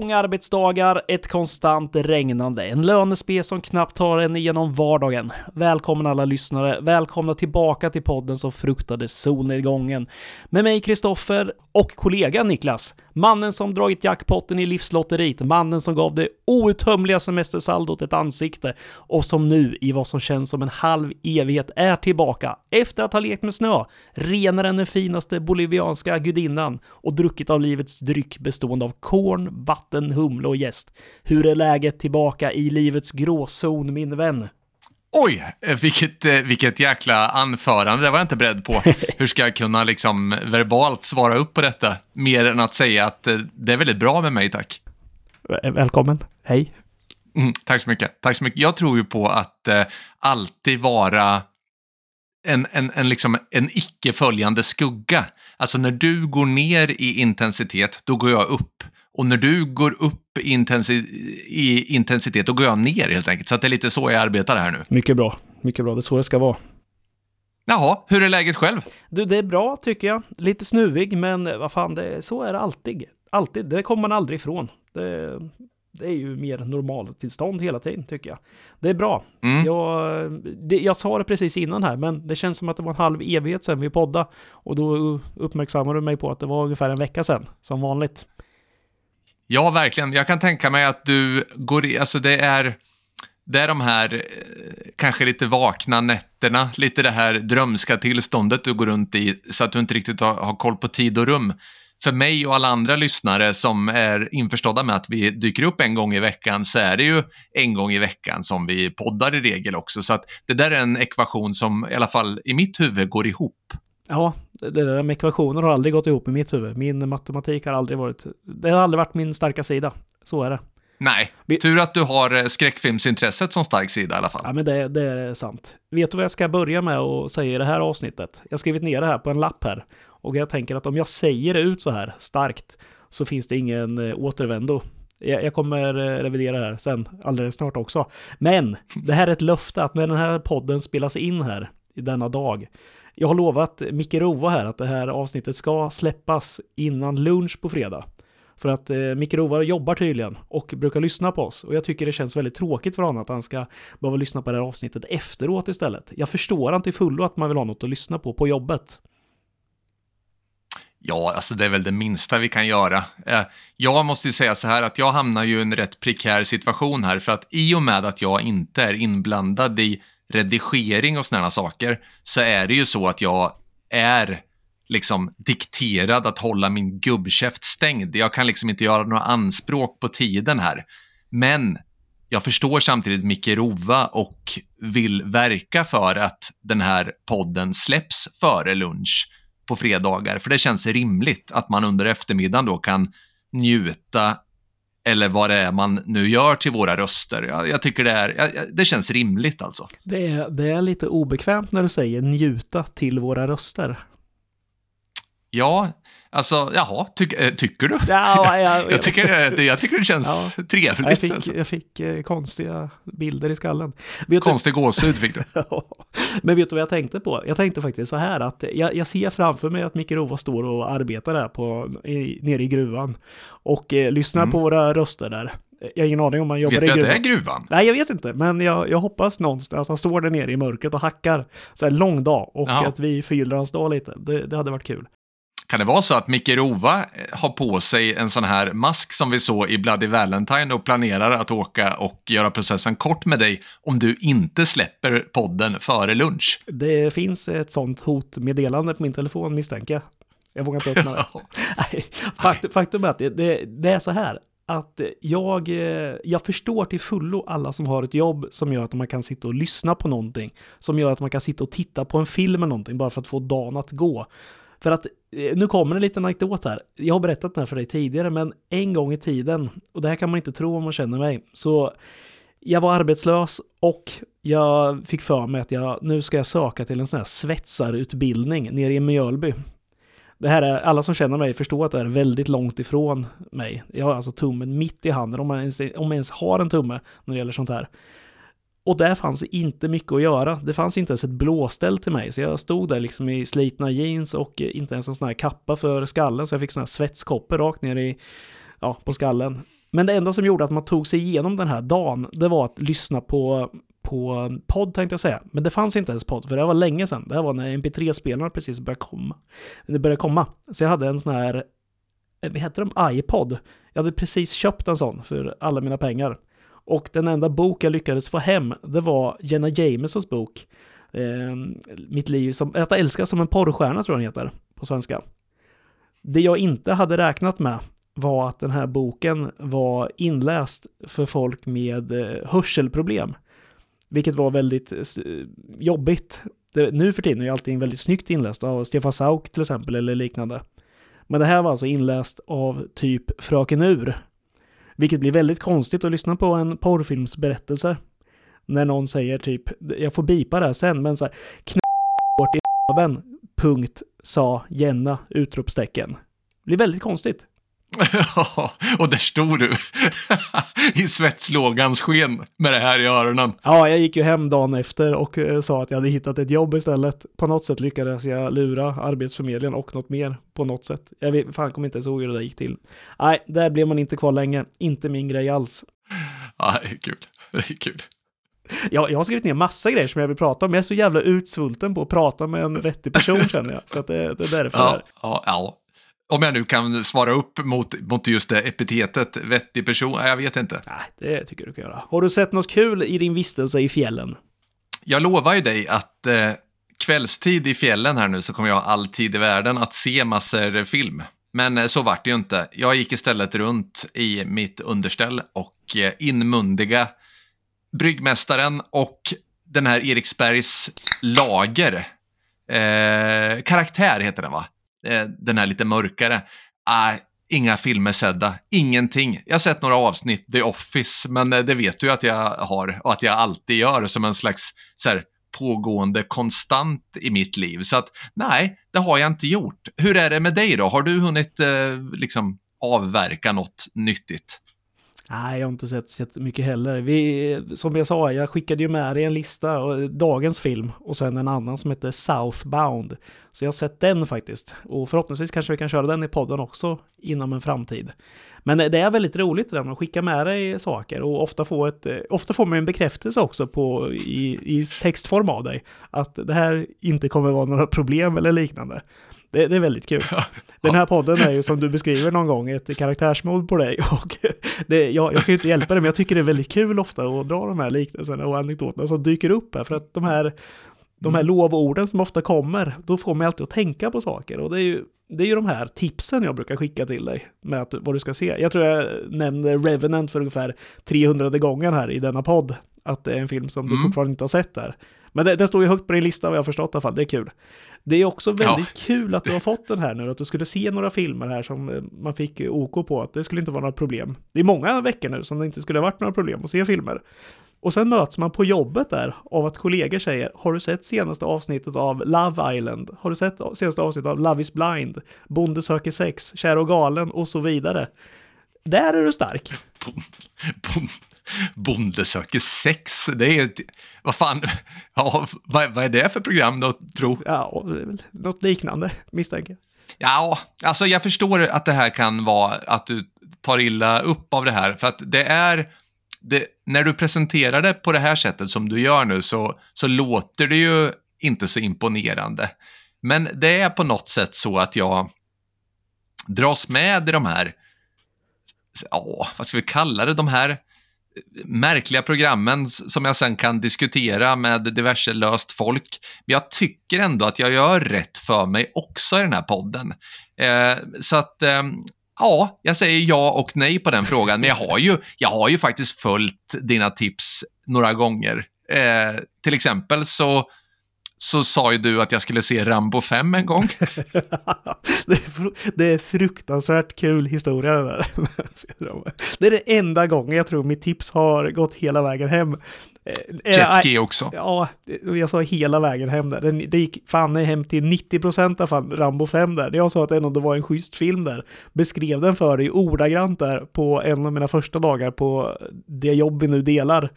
Långa arbetsdagar, ett konstant regnande, en lönespe som knappt tar en igenom vardagen. Välkommen alla lyssnare, välkomna tillbaka till podden som fruktade solnedgången. Med mig Kristoffer och kollega Niklas. Mannen som dragit jackpotten i livslotteriet, mannen som gav det outtömliga semestersaldot ett ansikte och som nu i vad som känns som en halv evighet är tillbaka efter att ha lekt med snö, renare än den finaste bolivianska gudinnan och druckit av livets dryck bestående av korn, vatten, humle och gäst. Hur är läget tillbaka i livets gråzon, min vän? Oj, vilket, eh, vilket jäkla anförande, det var jag inte beredd på. Hur ska jag kunna liksom verbalt svara upp på detta? Mer än att säga att eh, det är väldigt bra med mig, tack. Välkommen, hej. Mm, tack så mycket. Tack så mycket. Jag tror ju på att eh, alltid vara en, en, en, liksom, en icke följande skugga. Alltså när du går ner i intensitet, då går jag upp. Och när du går upp i, intensi i intensitet, då går jag ner helt enkelt. Så det är lite så jag arbetar här nu. Mycket bra. Mycket bra. Det är så det ska vara. Jaha, hur är läget själv? Du, det är bra tycker jag. Lite snuvig, men vad fan, det, så är det alltid. Alltid. Det kommer man aldrig ifrån. Det, det är ju mer normaltillstånd hela tiden tycker jag. Det är bra. Mm. Jag, det, jag sa det precis innan här, men det känns som att det var en halv evighet sedan vi poddade. Och då uppmärksammade du mig på att det var ungefär en vecka sedan, som vanligt. Ja, verkligen. Jag kan tänka mig att du går i, alltså det är, det är de här eh, kanske lite vakna nätterna, lite det här drömska tillståndet du går runt i så att du inte riktigt har, har koll på tid och rum. För mig och alla andra lyssnare som är införstådda med att vi dyker upp en gång i veckan så är det ju en gång i veckan som vi poddar i regel också. Så att det där är en ekvation som i alla fall i mitt huvud går ihop. Ja, det där med ekvationer har aldrig gått ihop i mitt huvud. Min matematik har aldrig varit, det har aldrig varit min starka sida. Så är det. Nej, Vi... tur att du har eh, skräckfilmsintresset som stark sida i alla fall. Ja, men det, det är sant. Vet du vad jag ska börja med att säga i det här avsnittet? Jag har skrivit ner det här på en lapp här. Och jag tänker att om jag säger det ut så här starkt så finns det ingen eh, återvändo. Jag, jag kommer eh, revidera det här sen alldeles snart också. Men det här är ett löfte att när den här podden spelas in här i denna dag jag har lovat Micke Rova här att det här avsnittet ska släppas innan lunch på fredag. För att eh, Micke Rova jobbar tydligen och brukar lyssna på oss. Och jag tycker det känns väldigt tråkigt för honom att han ska behöva lyssna på det här avsnittet efteråt istället. Jag förstår han till fullo att man vill ha något att lyssna på på jobbet. Ja, alltså det är väl det minsta vi kan göra. Eh, jag måste ju säga så här att jag hamnar ju i en rätt prekär situation här för att i och med att jag inte är inblandad i redigering och sådana saker så är det ju så att jag är liksom dikterad att hålla min gubbkäft stängd. Jag kan liksom inte göra några anspråk på tiden här. Men jag förstår samtidigt Micke Rova och vill verka för att den här podden släpps före lunch på fredagar, för det känns rimligt att man under eftermiddagen då kan njuta eller vad det är man nu gör till våra röster. Jag, jag tycker det, är, jag, det känns rimligt alltså. Det är, det är lite obekvämt när du säger njuta till våra röster. Ja, Alltså, jaha, ty äh, tycker du? Ja, ja, jag, tycker, jag tycker det känns ja, trevligt. Jag fick, alltså. jag fick eh, konstiga bilder i skallen. Vet Konstig du... gåshud fick du. Men vet du vad jag tänkte på? Jag tänkte faktiskt så här att jag, jag ser framför mig att Micke Rova står och arbetar där på, i, nere i gruvan och eh, lyssnar mm. på våra röster där. Jag har ingen aning om han jobbar vet i gruvan. Vet du att det är gruvan? Nej, jag vet inte, men jag, jag hoppas någonstans att han står där nere i mörkret och hackar. Så en lång dag och ja. att vi förgyller hans dag lite. Det, det hade varit kul. Kan det vara så att Micke Rova eh, har på sig en sån här mask som vi såg i Bloody Valentine och planerar att åka och göra processen kort med dig om du inte släpper podden före lunch? Det finns ett sånt hotmeddelande på min telefon misstänker jag. Jag vågar inte öppna det. faktum, faktum är att det, det, det är så här att jag, eh, jag förstår till fullo alla som har ett jobb som gör att man kan sitta och lyssna på någonting. Som gör att man kan sitta och titta på en film eller någonting bara för att få dagen att gå. För att, eh, nu kommer en liten anekdot här. Jag har berättat den här för dig tidigare, men en gång i tiden, och det här kan man inte tro om man känner mig, så jag var arbetslös och jag fick för mig att jag, nu ska jag söka till en sån här svetsarutbildning nere i Mjölby. Det här är, alla som känner mig förstår att det är väldigt långt ifrån mig. Jag har alltså tummen mitt i handen, om man ens, om man ens har en tumme när det gäller sånt här. Och där fanns inte mycket att göra. Det fanns inte ens ett blåställ till mig, så jag stod där liksom i slitna jeans och eh, inte ens en sån här kappa för skallen, så jag fick sån här svetskoppor rakt ner i, ja, på skallen. Men det enda som gjorde att man tog sig igenom den här dagen, det var att lyssna på, på podd tänkte jag säga. Men det fanns inte ens podd, för det var länge sedan. Det här var när MP3-spelarna precis började komma. Det började komma. Så jag hade en sån här, eh, vad heter de, iPod. Jag hade precis köpt en sån för alla mina pengar. Och den enda bok jag lyckades få hem, det var Jenna Jamesons bok. Eh, Mitt liv som, att älska som en porrstjärna tror jag den heter på svenska. Det jag inte hade räknat med var att den här boken var inläst för folk med eh, hörselproblem. Vilket var väldigt eh, jobbigt. Det, nu för tiden är allting väldigt snyggt inläst av Stefan Sauk till exempel eller liknande. Men det här var alltså inläst av typ Fröken Ur. Vilket blir väldigt konstigt att lyssna på en porrfilmsberättelse. När någon säger typ, jag får bipa det här sen, men så här, knä i punkt, sa Jenna, utropstecken. Det blir väldigt konstigt. och där stod du i svetslågans sken med det här i öronen. Ja, jag gick ju hem dagen efter och eh, sa att jag hade hittat ett jobb istället. På något sätt lyckades jag lura Arbetsförmedlingen och något mer på något sätt. Jag vet, fan kommer inte ens ihåg hur det där gick till. Nej, där blev man inte kvar länge. Inte min grej alls. Ja, det är kul. Det är kul. Jag, jag har skrivit ner massa grejer som jag vill prata om. Jag är så jävla utsvulten på att prata med en vettig person känner jag. Så att det, det är därför. Ja, ja, ja, om jag nu kan svara upp mot, mot just det epitetet vettig person, jag vet inte. Nej, det tycker du kan göra. Har du sett något kul i din vistelse i fjällen? Jag lovar ju dig att eh, kvällstid i fjällen här nu så kommer jag ha all tid i världen att se massor film. Men eh, så vart det ju inte. Jag gick istället runt i mitt underställ och eh, inmundiga bryggmästaren och den här Eriksbergs lager. Eh, karaktär heter den va? Eh, den här lite mörkare. Äh, inga filmer sedda, ingenting. Jag har sett några avsnitt, The Office, men eh, det vet du att jag har och att jag alltid gör som en slags så här, pågående konstant i mitt liv. Så att nej, det har jag inte gjort. Hur är det med dig då? Har du hunnit eh, liksom avverka något nyttigt? Nej, jag har inte sett så mycket heller. Vi, som jag sa, jag skickade ju med dig en lista, och dagens film och sen en annan som heter Southbound. Så jag har sett den faktiskt. Och förhoppningsvis kanske vi kan köra den i podden också inom en framtid. Men det är väldigt roligt det där med att skicka med dig saker och ofta få, ett, ofta får man en bekräftelse också på, i, i textform av dig. Att det här inte kommer vara några problem eller liknande. Det, det, är väldigt kul. Den här podden är ju som du beskriver någon gång ett karaktärsmod på dig. Och det, jag, jag kan ju inte hjälpa det, men jag tycker det är väldigt kul ofta att dra de här liknelserna och anekdoterna som dyker upp här. För att de här, de här mm. lovorden som ofta kommer, då får man alltid att tänka på saker. Och det är ju, det är ju de här tipsen jag brukar skicka till dig med att, vad du ska se. Jag tror jag nämnde Revenant för ungefär 300 gången här i denna podd. Att det är en film som mm. du fortfarande inte har sett där. Men det står ju högt på din lista vad jag har förstått i alla fall, det är kul. Det är också väldigt ja. kul att du har fått den här nu, att du skulle se några filmer här som eh, man fick OK på, att det skulle inte vara några problem. Det är många veckor nu som det inte skulle ha varit några problem att se filmer. Och sen möts man på jobbet där av att kollegor säger, har du sett senaste avsnittet av Love Island? Har du sett senaste avsnittet av Love is blind? Bonde söker sex, Kär och galen och så vidare. Där är du stark. Bonde söker sex. Det är ett, vad fan, ja, vad, vad är det för program då, tro? Ja, något liknande misstänker jag. Ja, alltså jag förstår att det här kan vara att du tar illa upp av det här, för att det är, det, när du presenterar det på det här sättet som du gör nu så, så låter det ju inte så imponerande. Men det är på något sätt så att jag dras med i de här, ja, vad ska vi kalla det, de här märkliga programmen som jag sen kan diskutera med diverse löst folk. Men jag tycker ändå att jag gör rätt för mig också i den här podden. Eh, så att, eh, ja, jag säger ja och nej på den frågan. Men jag har ju, jag har ju faktiskt följt dina tips några gånger. Eh, till exempel så så sa ju du att jag skulle se Rambo 5 en gång. det, är, det är fruktansvärt kul historia det där. det är det enda gången jag tror mitt tips har gått hela vägen hem. Eh, eh, Jetski också. Ja, jag sa hela vägen hem där. Det gick fan hem till 90 procent av fall, Rambo 5 där. Jag sa att det ändå var en schysst film där. Beskrev den för dig ordagrant där på en av mina första dagar på det jobb vi nu delar.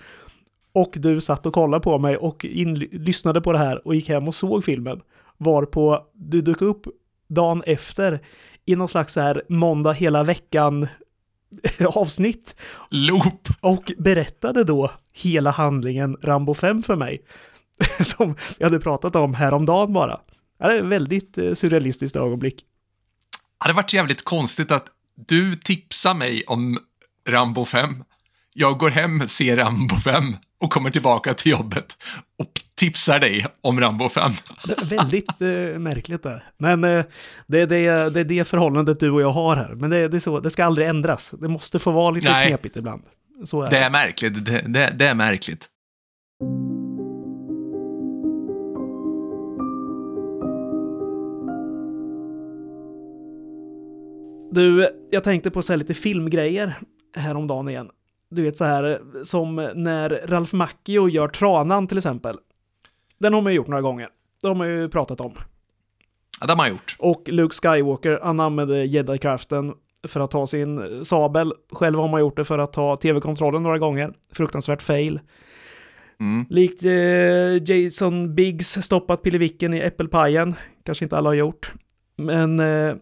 Och du satt och kollade på mig och lyssnade på det här och gick hem och såg filmen. Varpå du dök upp dagen efter i någon slags så här måndag hela veckan avsnitt. Loop. Och berättade då hela handlingen Rambo 5 för mig. Som jag hade pratat om häromdagen bara. Det är ett väldigt eh, surrealistiskt ögonblick. Det hade varit jävligt konstigt att du tipsar mig om Rambo 5. Jag går hem, ser Rambo 5 och kommer tillbaka till jobbet och tipsar dig om Rambo 5. Det är väldigt eh, märkligt där. Men eh, det, det, det är det förhållandet du och jag har här. Men det, det, är så, det ska aldrig ändras. Det måste få vara lite Nej. knepigt ibland. Så är Det är märkligt. Det, det, det är märkligt. Du, jag tänkte på så här lite filmgrejer häromdagen igen. Du vet så här som när Ralf Macchio gör Tranan till exempel. Den har man ju gjort några gånger. Det har man ju pratat om. Ja, det har man gjort. Och Luke Skywalker, han använde jedi-kraften för att ta sin sabel. Själv har man gjort det för att ta tv-kontrollen några gånger. Fruktansvärt fail. Mm. Likt eh, Jason Biggs stoppat pillevicken i äppelpajen. Kanske inte alla har gjort. Men eh,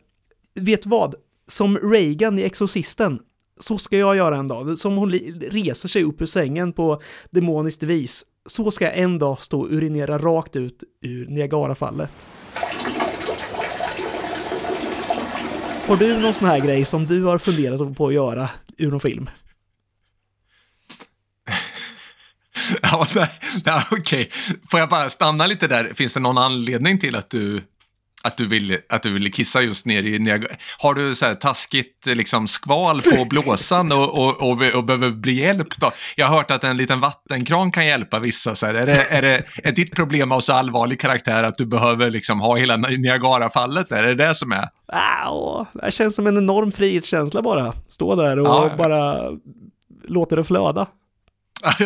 vet vad? Som Reagan i Exorcisten. Så ska jag göra en dag. Som hon reser sig upp ur sängen på demoniskt vis. Så ska jag en dag stå och urinera rakt ut ur Niagarafallet. Har du någon sån här grej som du har funderat på att göra ur någon film? Ja, nej, nej, okej. Får jag bara stanna lite där? Finns det någon anledning till att du, att du, vill, att du ville kissa just ner i Niagara? Har du så här taskigt liksom, skval på blåsan och, och, och, och behöver bli hjälpt? Då? Jag har hört att en liten vattenkran kan hjälpa vissa. Så här. Är, det, är, det, är ditt problem av så allvarlig karaktär att du behöver liksom, ha hela Niagarafallet? Är det det som är? Au, det känns som en enorm frihetskänsla bara. Stå där och Ja. bara låta det flöda.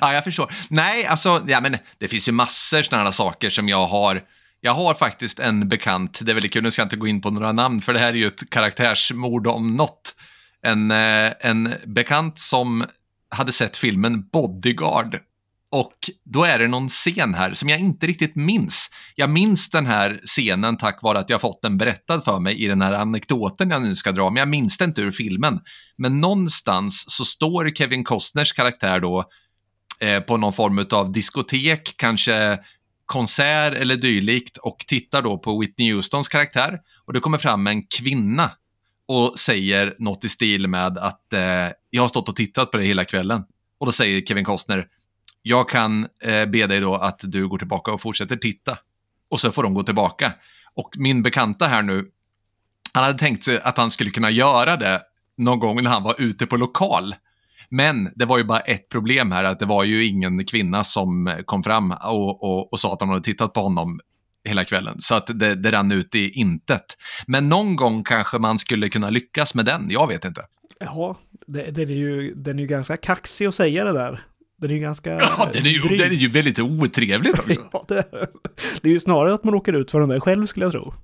ja, jag förstår. Nej, alltså, ja, men det finns ju massor sådana saker som jag har. Jag har faktiskt en bekant, det är väldigt kul, nu ska jag inte gå in på några namn, för det här är ju ett karaktärsmord om något. En, eh, en bekant som hade sett filmen Bodyguard. Och då är det någon scen här som jag inte riktigt minns. Jag minns den här scenen tack vare att jag fått den berättad för mig i den här anekdoten jag nu ska dra, men jag minns det inte ur filmen. Men någonstans så står Kevin Costners karaktär då eh, på någon form av diskotek, kanske konsert eller dylikt och tittar då på Whitney Houstons karaktär och det kommer fram en kvinna och säger något i stil med att eh, jag har stått och tittat på det hela kvällen. Och då säger Kevin Costner, jag kan eh, be dig då att du går tillbaka och fortsätter titta. Och så får de gå tillbaka. Och min bekanta här nu, han hade tänkt sig att han skulle kunna göra det någon gång när han var ute på lokal. Men det var ju bara ett problem här, att det var ju ingen kvinna som kom fram och, och, och sa att hon hade tittat på honom hela kvällen. Så att det, det rann ut i intet. Men någon gång kanske man skulle kunna lyckas med den, jag vet inte. Ja, det, den, är ju, den är ju ganska kaxig att säga det där. Den är ju ganska Ja, den är ju, den är ju väldigt otrevligt också. Ja, det, är, det är ju snarare att man åker ut för den där själv skulle jag tro.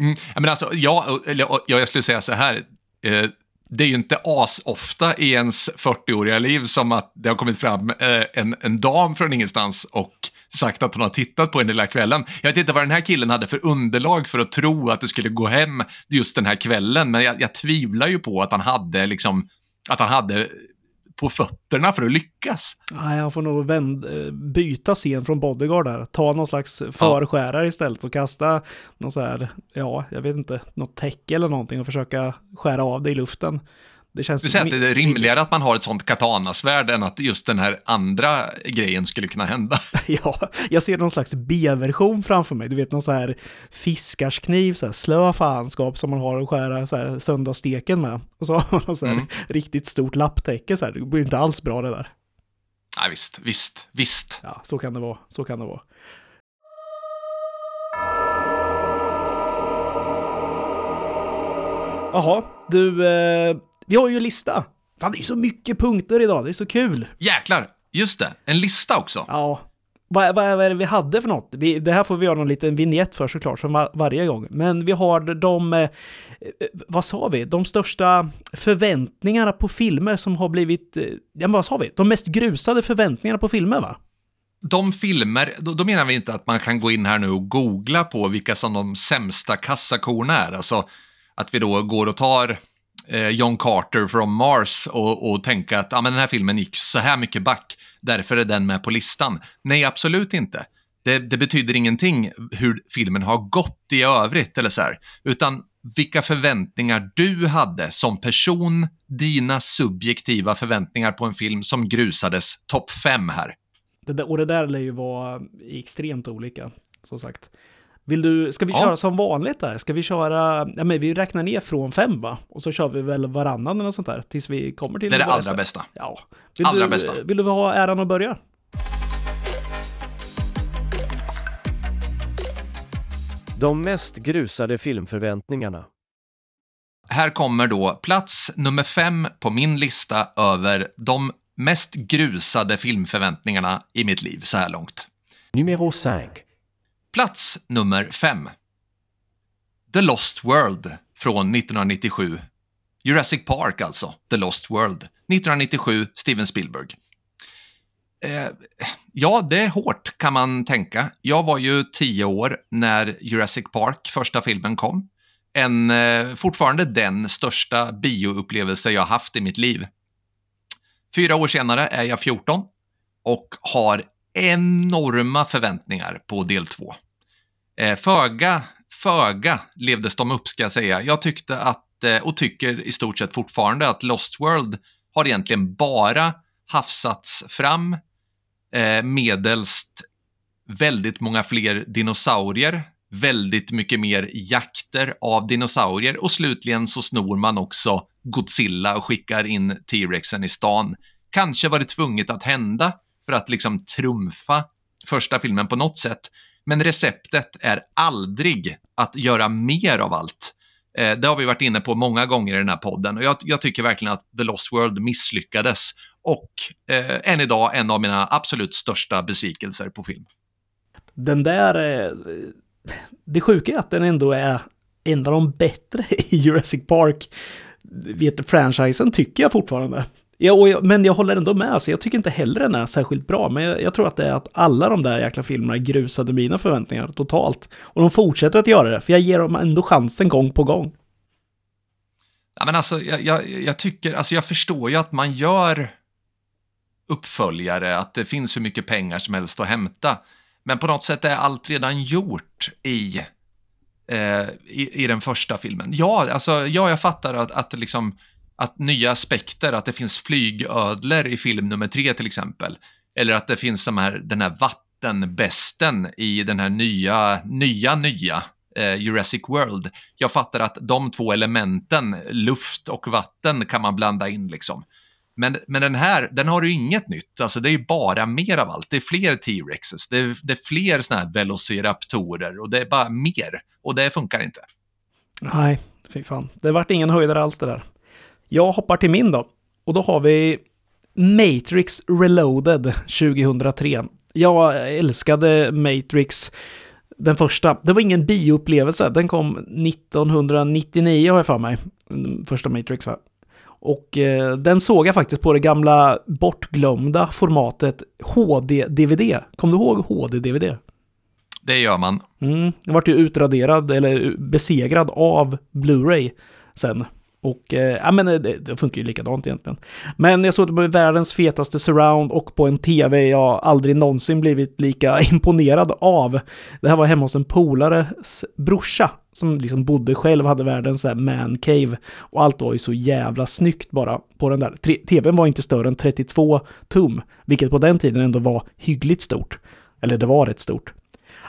Mm, men alltså, ja, eller, ja, jag skulle säga så här. Eh, det är ju inte asofta i ens 40-åriga liv som att det har kommit fram eh, en, en dam från ingenstans och sagt att hon har tittat på en hela kvällen. Jag vet inte vad den här killen hade för underlag för att tro att det skulle gå hem just den här kvällen, men jag, jag tvivlar ju på att han hade liksom, att han hade på fötterna för att lyckas. Nej, han får nog vänd, eh, byta scen från Bodyguard där. Ta någon slags förskärare istället och kasta någon så här, ja, jag vet inte, något täcke eller någonting och försöka skära av det i luften. Det känns... Du säger att det är rimligare att man har ett sånt katanasvärd än att just den här andra grejen skulle kunna hända. Ja, jag ser någon slags B-version framför mig. Du vet någon så här fiskarskniv, så här slö fanskap som man har att skära så här söndagssteken med. Och så har man så här Mm. riktigt stort lapptäcke så här. Det blir inte alls bra det där. Nej, visst, visst, visst. Ja, så kan det vara. Så kan det vara. Jaha, du, eh, vi har ju en lista. Fan, det är ju så mycket punkter idag, det är så kul. Jäklar, just det, en lista också. Ja, vad, vad, vad är det vi hade för något? Vi, det här får vi göra någon liten vignett för såklart, som var, varje gång. Men vi har de, eh, eh, vad sa vi, de största förväntningarna på filmer som har blivit, eh, ja vad sa vi, de mest grusade förväntningarna på filmer va? De filmer, då, då menar vi inte att man kan gå in här nu och googla på vilka som de sämsta kassakorna är. Alltså att vi då går och tar eh, John Carter från Mars och, och tänka att ah, men den här filmen gick så här mycket back, därför är den med på listan. Nej, absolut inte. Det, det betyder ingenting hur filmen har gått i övrigt eller så här, utan vilka förväntningar du hade som person, dina subjektiva förväntningar på en film som grusades topp fem här. Det där, och det där lär ju vara extremt olika, som sagt. Vill du, ska vi ja. köra som vanligt där? Ska vi köra, ja men vi räknar ner från fem va? Och så kör vi väl varannan eller något sånt där tills vi kommer till det. är det allra bästa. Ja. Vill allra du, bästa. Vill du ha äran att börja? De mest grusade filmförväntningarna. Här kommer då plats nummer fem på min lista över de mest grusade filmförväntningarna i mitt liv så här långt. Numero 5. Plats nummer 5. The Lost World från 1997. Jurassic Park alltså, The Lost World. 1997, Steven Spielberg. Eh, ja, det är hårt kan man tänka. Jag var ju tio år när Jurassic Park, första filmen, kom. En, eh, fortfarande den största bioupplevelse jag haft i mitt liv. Fyra år senare är jag 14 och har enorma förväntningar på del två. Eh, föga, föga levdes de upp ska jag säga. Jag tyckte att, eh, och tycker i stort sett fortfarande, att Lost World har egentligen bara hafsats fram eh, medelst väldigt många fler dinosaurier, väldigt mycket mer jakter av dinosaurier och slutligen så snor man också Godzilla och skickar in T-Rexen i stan. Kanske var det tvunget att hända för att liksom trumfa första filmen på något sätt. Men receptet är aldrig att göra mer av allt. Eh, det har vi varit inne på många gånger i den här podden och jag, jag tycker verkligen att The Lost World misslyckades och eh, än idag en av mina absolut största besvikelser på film. Den där, eh, det sjuka är att den ändå är en av de bättre i Jurassic Park, vet franchisen tycker jag fortfarande. Ja, jag, men jag håller ändå med, alltså, jag tycker inte heller den är särskilt bra, men jag, jag, tror att det är att alla de där jäkla filmerna grusade mina förväntningar totalt. Och de fortsätter att göra det, för jag ger dem ändå chansen gång på gång. Ja, men alltså, jag, jag, jag tycker, alltså jag förstår ju att man gör uppföljare, att det finns hur mycket pengar som helst att hämta. Men på något sätt är allt redan gjort i, eh, i, i, den första filmen. Ja, alltså, ja jag fattar att, att liksom att nya aspekter, att det finns flygödlor i film nummer tre till exempel. Eller att det finns de här, den här vattenbesten i den här nya, nya, nya eh, Jurassic World. Jag fattar att de två elementen, luft och vatten, kan man blanda in liksom. Men, men den här, den har ju inget nytt. Alltså det är ju bara mer av allt. Det är fler T-Rexes, det, är, det är fler såna här Velociraptorer och det är bara mer. Och det funkar inte. Nej, fy fan. Det vart ingen höjdare alls det där. Jag hoppar till min då. Och då har vi Matrix Reloaded 2003. Jag älskade Matrix, den första. Det var ingen bioupplevelse. Den kom 1999 har jag för mig. Första Matrix va? Och eh, den såg jag faktiskt på det gamla bortglömda formatet HD-DVD. Kommer du ihåg HD-DVD? Det gör man. Mm, den vart ju utraderad eller besegrad av Blu-ray sen. Och eh, ja, men eh, det, det, funkar ju likadant egentligen. Men jag såg det med världens fetaste surround och på en tv jag aldrig någonsin blivit lika imponerad av. Det här var hemma hos en polares brorsa som liksom bodde själv, hade världens mancave och allt var ju så jävla snyggt bara på den där. TVn var inte större än 32 tum, vilket på den tiden ändå var hyggligt stort. Eller det var rätt stort.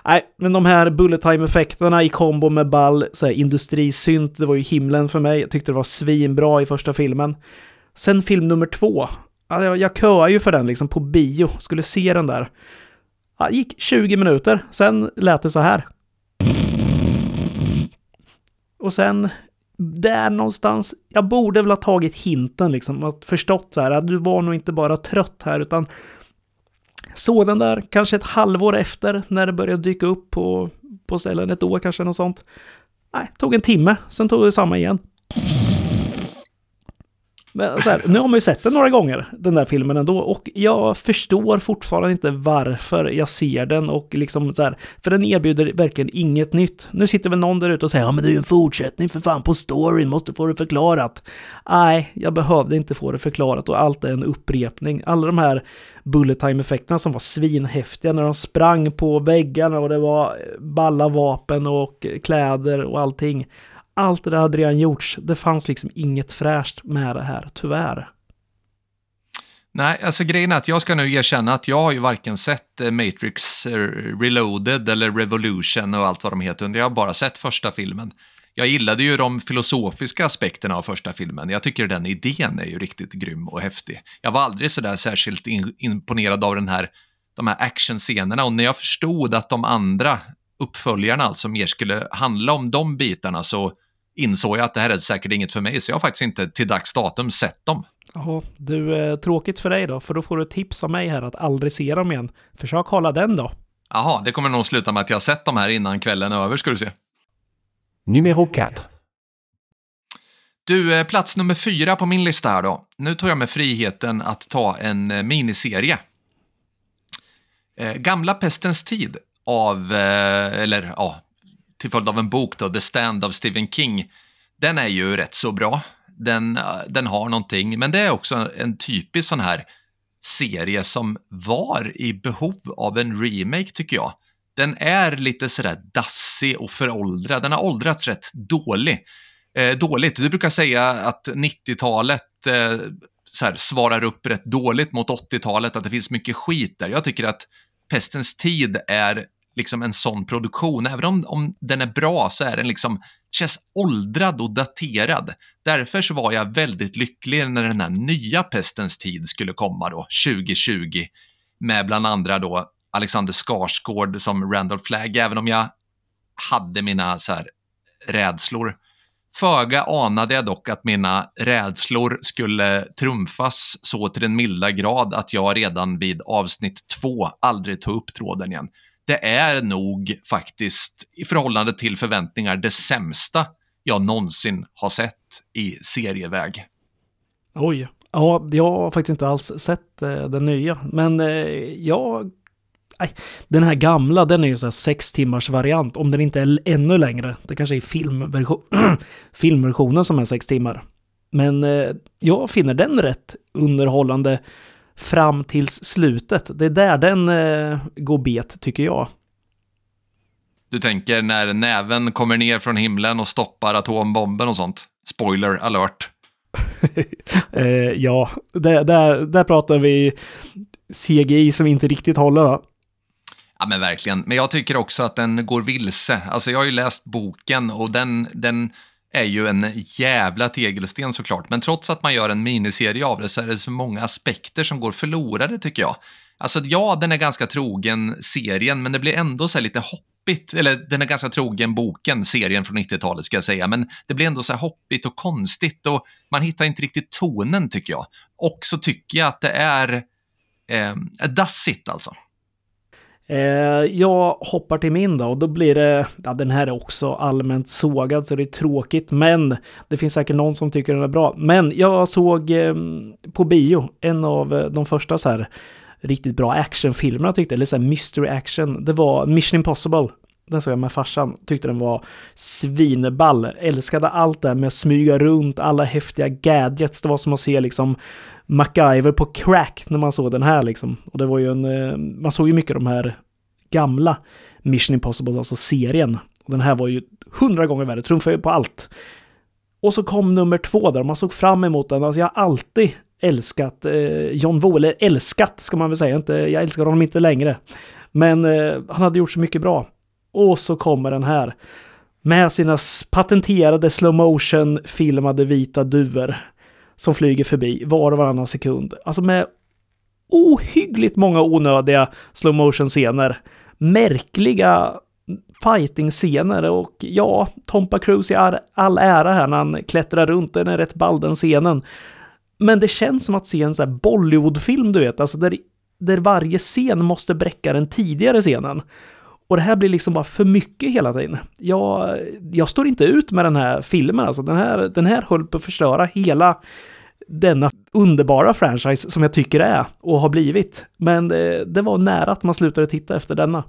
Nej, men de här bullet time-effekterna i kombo med ball så här, industrisynt, det var ju himlen för mig. Jag tyckte det var svinbra i första filmen. Sen film nummer två. Alltså, jag, jag köade ju för den liksom på bio, skulle se den där. Ja, gick 20 minuter, sen lät det så här. Och sen, där någonstans, jag borde väl ha tagit hinten liksom, att förstått så här, att du var nog inte bara trött här, utan Såg den där kanske ett halvår efter när det började dyka upp på, på ställen, ett år kanske något sånt. Nej, tog en timme, sen tog det samma igen. Men så här, nu har man ju sett den några gånger, den där filmen ändå, och jag förstår fortfarande inte varför jag ser den och liksom så här, för den erbjuder verkligen inget nytt. Nu sitter väl någon där ute och säger ja men det är ju en fortsättning för fan på storyn, måste få det förklarat. Nej, jag behövde inte få det förklarat och allt är en upprepning. Alla de här bullet time-effekterna som var svinhäftiga när de sprang på väggarna och det var balla vapen och kläder och allting. Allt det där hade redan gjorts. Det fanns liksom inget fräscht med det här, tyvärr. Nej, alltså grejen är att jag ska nu erkänna att jag har ju varken sett eh, Matrix eh, Reloaded eller Revolution och allt vad de heter. Jag har bara sett första filmen. Jag gillade ju de filosofiska aspekterna av första filmen. Jag tycker den idén är ju riktigt grym och häftig. Jag var aldrig sådär särskilt imponerad av den här, de här actionscenerna och när jag förstod att de andra uppföljarna alltså mer skulle handla om de bitarna så insåg jag att det här är säkert inget för mig, så jag har faktiskt inte till dags datum sett dem. Ja, du, eh, tråkigt för dig då, för då får du tips av mig här att aldrig se dem igen. Försök hålla den då. Jaha, det kommer nog sluta med att jag har sett dem här innan kvällen är över, ska du se. Numéro 4. Du, eh, plats nummer fyra på min lista här då. Nu tar jag mig friheten att ta en eh, miniserie. Gamla Pestens tid av, eh, eller ja, till följd av en bok då, The Stand av Stephen King. Den är ju rätt så bra. Den, eh, den har någonting, men det är också en typisk sån här serie som var i behov av en remake tycker jag. Den är lite sådär dassig och föråldrad. Den har åldrats rätt dålig. Eh, dåligt. Du brukar säga att 90-talet eh, här, svarar upp rätt dåligt mot 80-talet, att det finns mycket skit där. Jag tycker att Pestens tid är liksom en sån produktion. Även om, om den är bra så är den liksom, känns åldrad och daterad. Därför så var jag väldigt lycklig när den här nya Pestens tid skulle komma då, 2020, med bland andra då Alexander Skarsgård som Randall Flagg, även om jag hade mina så här rädslor. Föga anade jag dock att mina rädslor skulle trumfas så till den milda grad att jag redan vid avsnitt två aldrig tog upp tråden igen. Det är nog faktiskt i förhållande till förväntningar det sämsta jag någonsin har sett i serieväg. Oj, ja, jag har faktiskt inte alls sett eh, den nya, men eh, jag Nej, den här gamla, den är ju så här sex timmars variant, om den inte är ännu längre. Det kanske är filmversion, filmversionen som är sex timmar. Men eh, jag finner den rätt underhållande fram tills slutet. Det är där den eh, går bet, tycker jag. Du tänker när näven kommer ner från himlen och stoppar atombomben och sånt? Spoiler alert. eh, ja, där, där, där pratar vi CGI som inte riktigt håller. Va? Ja men verkligen. Men jag tycker också att den går vilse. Alltså jag har ju läst boken och den, den är ju en jävla tegelsten såklart. Men trots att man gör en miniserie av det så är det så många aspekter som går förlorade tycker jag. Alltså ja, den är ganska trogen serien, men det blir ändå så här lite hoppigt. Eller den är ganska trogen boken, serien från 90-talet ska jag säga. Men det blir ändå så här hoppigt och konstigt och man hittar inte riktigt tonen tycker jag. Och så tycker jag att det är eh, dassigt alltså. Eh, jag hoppar till min då och då blir det, ja den här är också allmänt sågad så det är tråkigt men det finns säkert någon som tycker den är bra. Men jag såg eh, på bio en av eh, de första så här riktigt bra actionfilmerna tyckte, eller så här mystery action. Det var Mission Impossible. Den såg jag med farsan, tyckte den var svineball. Älskade allt det med att smyga runt, alla häftiga gadgets. Det var som att se liksom MacGyver på crack när man såg den här liksom. Och det var ju en, eh, man såg ju mycket de här gamla Mission Impossible, alltså serien. Och den här var ju hundra gånger värre, trumfade ju på allt. Och så kom nummer två där, man såg fram emot den. Alltså jag har alltid älskat eh, John Woo, eller älskat ska man väl säga, inte, jag älskar honom inte längre. Men eh, han hade gjort så mycket bra. Och så kommer den här. Med sina patenterade slow motion filmade vita duvor som flyger förbi var och varannan sekund. Alltså med ohyggligt många onödiga slow motion scener. Märkliga fighting-scener och ja, Tompa Cruise i all ära här när han klättrar runt, den är rätt ball den scenen. Men det känns som att se en sån här Bollywood-film, du vet, alltså där, där varje scen måste bräcka den tidigare scenen. Och det här blir liksom bara för mycket hela tiden. Jag, jag står inte ut med den här filmen alltså. Den här, den här höll på att förstöra hela denna underbara franchise som jag tycker det är och har blivit. Men eh, det var nära att man slutade titta efter denna.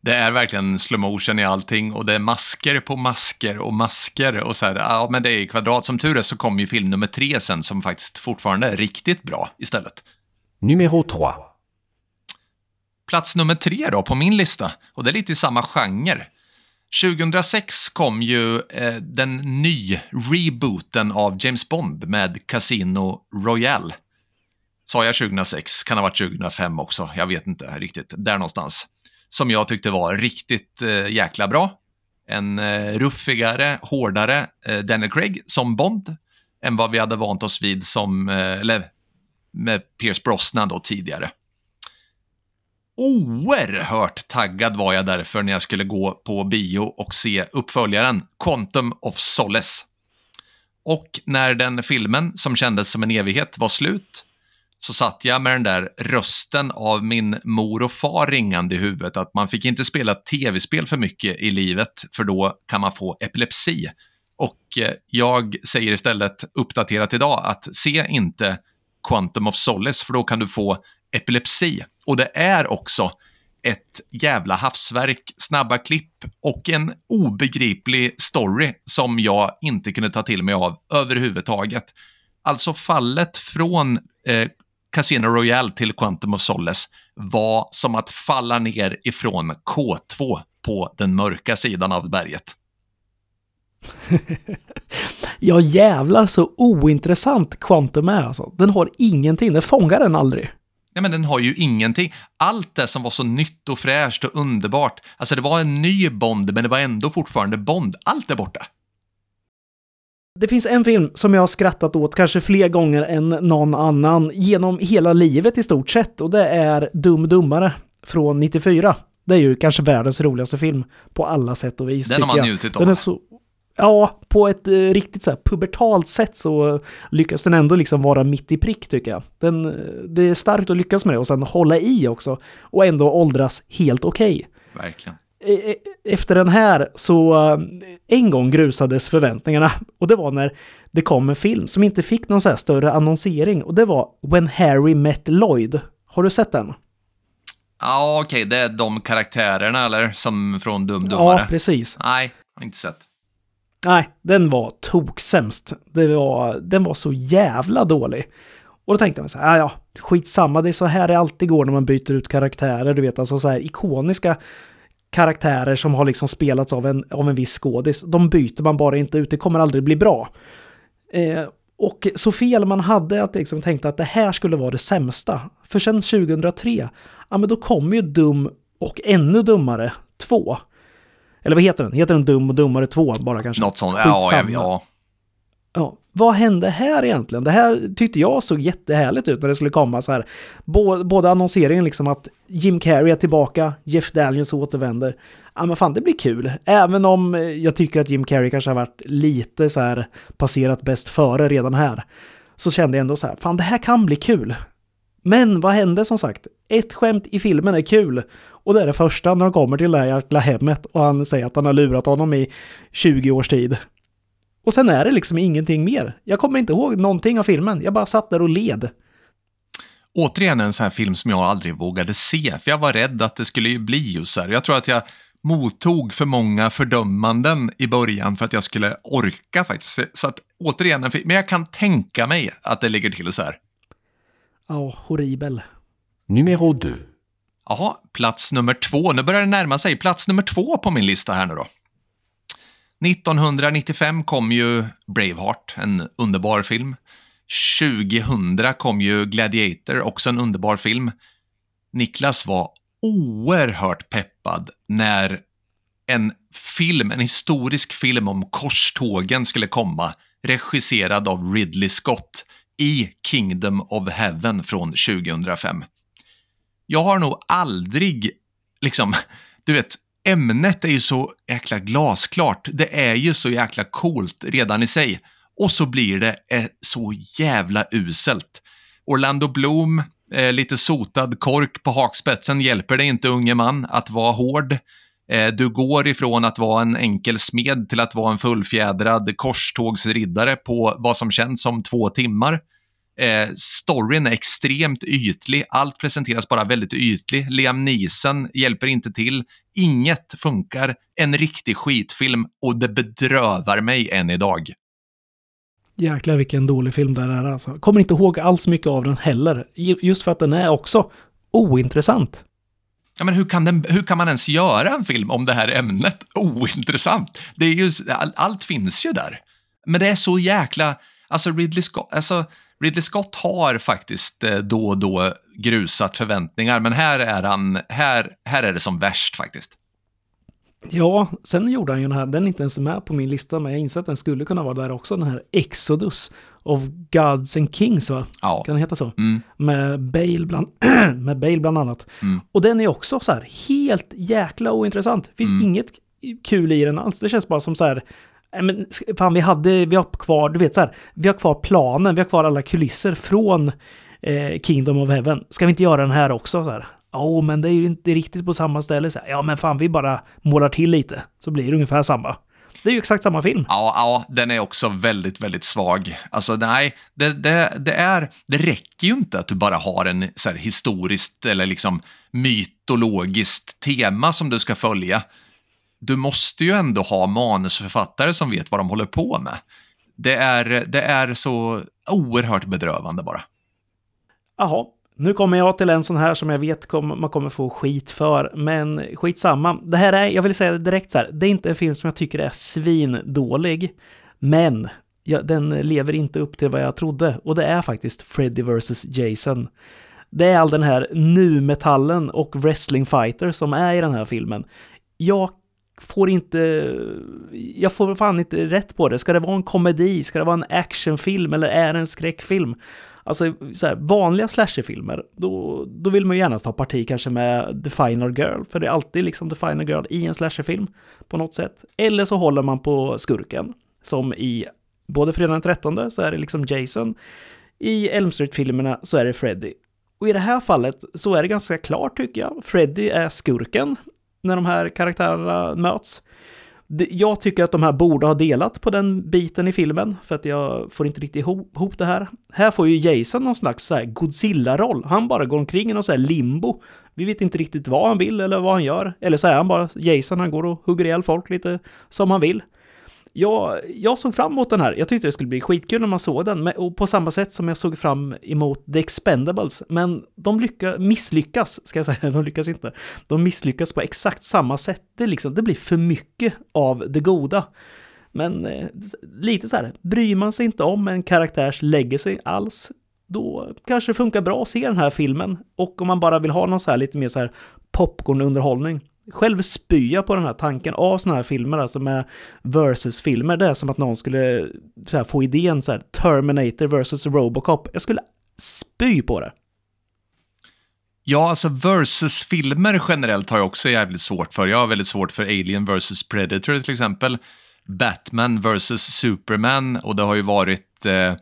Det är verkligen slow motion i allting och det är masker på masker och masker och så här, ja men det är kvadrat. Som tur är så kom ju film nummer tre sen som faktiskt fortfarande är riktigt bra istället. Numéro 3. Plats nummer tre då på min lista, och det är lite i samma genre. 2006 kom ju eh, den ny rebooten av James Bond med Casino Royale. Sa jag 2006? Kan ha varit 2005 också, jag vet inte riktigt. Där någonstans. Som jag tyckte var riktigt eh, jäkla bra. En eh, ruffigare, hårdare eh, Daniel Craig som Bond än vad vi hade vant oss vid som, eh, eller med Pierce Brosnan då tidigare oerhört taggad var jag därför när jag skulle gå på bio och se uppföljaren Quantum of Solace. Och när den filmen, som kändes som en evighet, var slut så satt jag med den där rösten av min mor och far ringande i huvudet att man fick inte spela tv-spel för mycket i livet för då kan man få epilepsi. Och eh, jag säger istället uppdaterat idag att se inte Quantum of Solace för då kan du få epilepsi. Och det är också ett jävla havsverk, snabba klipp och en obegriplig story som jag inte kunde ta till mig av överhuvudtaget. Alltså fallet från eh, Casino Royale till Quantum of Solace var som att falla ner ifrån K2 på den mörka sidan av berget. ja jävlar så ointressant Quantum är alltså. Den har ingenting, den fångar den aldrig. Nej, men den har ju ingenting. Allt det som var så nytt och fräscht och underbart. Alltså det var en ny Bond, men det var ändå fortfarande Bond. Allt är borta. Det finns en film som jag har skrattat åt kanske fler gånger än någon annan genom hela livet i stort sett och det är Dum Dummare från 94. Det är ju kanske världens roligaste film på alla sätt och vis. Den har man njutit av. Den är så Ja, på ett eh, riktigt så pubertalt sätt så lyckas den ändå liksom vara mitt i prick tycker jag. Den, det är starkt att lyckas med det och sen hålla i också och ändå åldras helt okej. Okay. Verkligen. E, e, efter den här så eh, en gång grusades förväntningarna och det var när det kom en film som inte fick någon så här större annonsering och det var When Harry Met Lloyd. Har du sett den? Ja, okej, okay. det är de karaktärerna eller? Som från Dum Dummare? Ja, precis. Nej, inte sett. Nej, den var toksämst. Det var, den var så jävla dålig. Och då tänkte man så här, ah, ja, skitsamma, det är så här det alltid går när man byter ut karaktärer, du vet, alltså så här ikoniska karaktärer som har liksom spelats av en, av en viss skådis. De byter man bara inte ut, det kommer aldrig bli bra. Eh, och så fel man hade att liksom tänkte att det här skulle vara det sämsta. För sen 2003, ja men då kom ju Dum och ännu dummare 2. Eller vad heter den? Heter den Dum och Dummare 2 bara kanske? Något sånt, ja, ja, ja. Ja, vad hände här egentligen? Det här tyckte jag såg jättehärligt ut när det skulle komma så här. Både annonseringen liksom att Jim Carrey är tillbaka, Jeff Daniels återvänder. Ja men fan det blir kul. Även om jag tycker att Jim Carrey kanske har varit lite så här passerat bäst före redan här. Så kände jag ändå så här, fan det här kan bli kul. Men vad hände som sagt? Ett skämt i filmen är kul. Och det är det första när de kommer till det här jäkla hemmet och han säger att han har lurat honom i 20 års tid. Och sen är det liksom ingenting mer. Jag kommer inte ihåg någonting av filmen. Jag bara satt där och led. Återigen en sån här film som jag aldrig vågade se, för jag var rädd att det skulle bli just så här. Jag tror att jag mottog för många fördömanden i början för att jag skulle orka faktiskt. Så att återigen, men jag kan tänka mig att det ligger till så här. Ja, horribel. Numero 2. Jaha, plats nummer två. Nu börjar det närma sig. Plats nummer två på min lista här nu då. 1995 kom ju Braveheart, en underbar film. 2000 kom ju Gladiator, också en underbar film. Niklas var oerhört peppad när en film, en historisk film om korstågen skulle komma, regisserad av Ridley Scott i Kingdom of Heaven från 2005. Jag har nog aldrig, liksom, du vet, ämnet är ju så jäkla glasklart. Det är ju så jäkla coolt redan i sig. Och så blir det eh, så jävla uselt. Orlando Bloom, eh, lite sotad kork på hakspetsen hjälper dig inte unge man att vara hård. Eh, du går ifrån att vara en enkel smed till att vara en fullfjädrad korstågsriddare på vad som känns som två timmar. Eh, storyn är extremt ytlig, allt presenteras bara väldigt ytligt. Liam Neeson hjälper inte till, inget funkar, en riktig skitfilm och det bedrövar mig än idag. Jäklar vilken dålig film det är alltså. Kommer inte ihåg alls mycket av den heller. Just för att den är också ointressant. Ja, men hur kan, den, hur kan man ens göra en film om det här ämnet ointressant? Det är ju, all, allt finns ju där. Men det är så jäkla... Alltså Ridley Scott, alltså Ridley Scott har faktiskt eh, då och då grusat förväntningar, men här är, han, här, här är det som värst faktiskt. Ja, sen gjorde han ju den här, den är inte ens med på min lista, men jag inser att den skulle kunna vara där också, den här Exodus of Gods and Kings, va? Ja. Kan den heta så? Mm. Med, Bale bland, med Bale bland annat. Mm. Och den är också så här helt jäkla ointressant. Finns Mm. inget kul i den alls. Det känns bara som så här, men fan vi hade, vi har kvar, du vet så här, vi har kvar planen, vi har kvar alla kulisser från eh, Kingdom of Heaven. Ska vi inte göra den här också? Så här? Ja, men det är ju inte riktigt på samma ställe. Så här, ja, men fan, vi bara målar till lite, så blir det ungefär samma. Det är ju exakt samma film. Ja, ja, den är också väldigt, väldigt svag. Alltså, nej, det, det, det, är, det räcker ju inte att du bara har en så här, historiskt eller liksom mytologiskt tema som du ska följa. Du måste ju ändå ha manusförfattare som vet vad de håller på med. Det är, det är så oerhört bedrövande bara. Jaha, nu kommer jag till en sån här som jag vet kommer, man kommer få skit för, men skitsamma. Det här är, jag vill säga det direkt så här, det är inte en film som jag tycker är svindålig, men ja, den lever inte upp till vad jag trodde, och det är faktiskt Freddy vs. Jason. Det är all den här nu-metallen och wrestling fighter som är i den här filmen. Jag får inte, jag får fan inte rätt på det. Ska det vara en komedi? Ska det vara en actionfilm? Eller är det en skräckfilm? Alltså så här, vanliga slasherfilmer, då, då vill man ju gärna ta parti kanske med The Final Girl, för det är alltid liksom The Final Girl i en slasherfilm på något sätt. Eller så håller man på skurken, som i både Fredag den 13 så är det liksom Jason, i Elm Street-filmerna så är det Freddy. Och i det här fallet så är det ganska klart tycker jag. Freddy är skurken när de här karaktärerna möts. Jag tycker att de här borde ha delat på den biten i filmen, för att jag får inte riktigt ihop det här. Här får ju Jason någon slags Godzilla-roll. Han bara går omkring i någon sån här limbo. Vi vet inte riktigt vad han vill eller vad han gör. Eller så är han bara Jason, han går och hugger ihjäl folk lite som han vill. Jag, jag såg fram emot den här. Jag tyckte det skulle bli skitkul när man såg den. men- Och på samma sätt som jag såg fram emot The Expendables. Men de lycka, misslyckas, ska jag säga. De lyckas inte. De misslyckas på exakt samma sätt. Det, liksom, det blir för mycket av det goda. Men eh, lite så här, bryr man sig inte om en karaktärs legacy alls, då kanske det funkar bra att se den här filmen. Och om man bara vill ha någon så här lite mer så här popcornunderhållning. Själv spyr jag på den här tanken av sådana här filmer, alltså med versus-filmer. Det är som att någon skulle så här, få idén så här, Terminator versus Robocop. Jag skulle spy på det. Ja, alltså versus-filmer generellt har jag också jävligt svårt för. Jag har väldigt svårt för Alien versus Predator till exempel. Batman versus Superman och det har ju varit eh, eh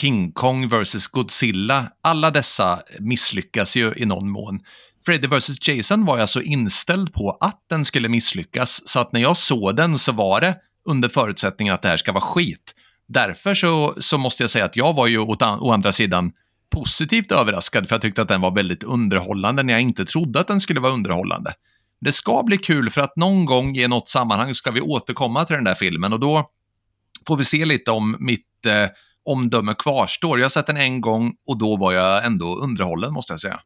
King Kong versus Godzilla. Alla dessa misslyckas ju i någon mån. Freddy vs. Jason var jag så inställd på att den skulle misslyckas, så att när jag såg den så var det under förutsättningen att det här ska vara skit. Därför så, så måste jag säga att jag var ju åt an, å andra sidan positivt överraskad, för jag tyckte att den var väldigt underhållande när jag inte trodde att den skulle vara underhållande. Det ska bli kul för att någon gång i något sammanhang ska vi återkomma till den där filmen och då får vi se lite om mitt eh, omdöme kvarstår. Jag har sett den en gång och då var jag ändå underhållen måste jag säga.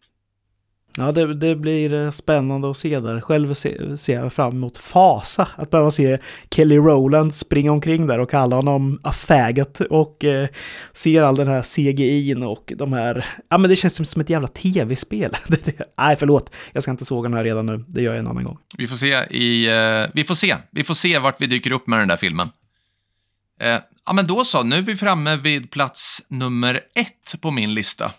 Ja, det, det blir eh, spännande att se där. Själv se- ser jag fram emot fasa att behöva se Kelly Rowland springa omkring där och kalla honom a faggot och eh, ser all den här CGI'n och de här... Ja, men det känns som, som ett jävla tv-spel. Nej, förlåt. Jag ska inte såga den här redan nu. Det gör jag en annan gång. Vi får se i... Eh, vi får se. Vi får se vart vi dyker upp med den där filmen. Eh, ja, men då så. Nu är vi framme vid plats nummer ett på min lista.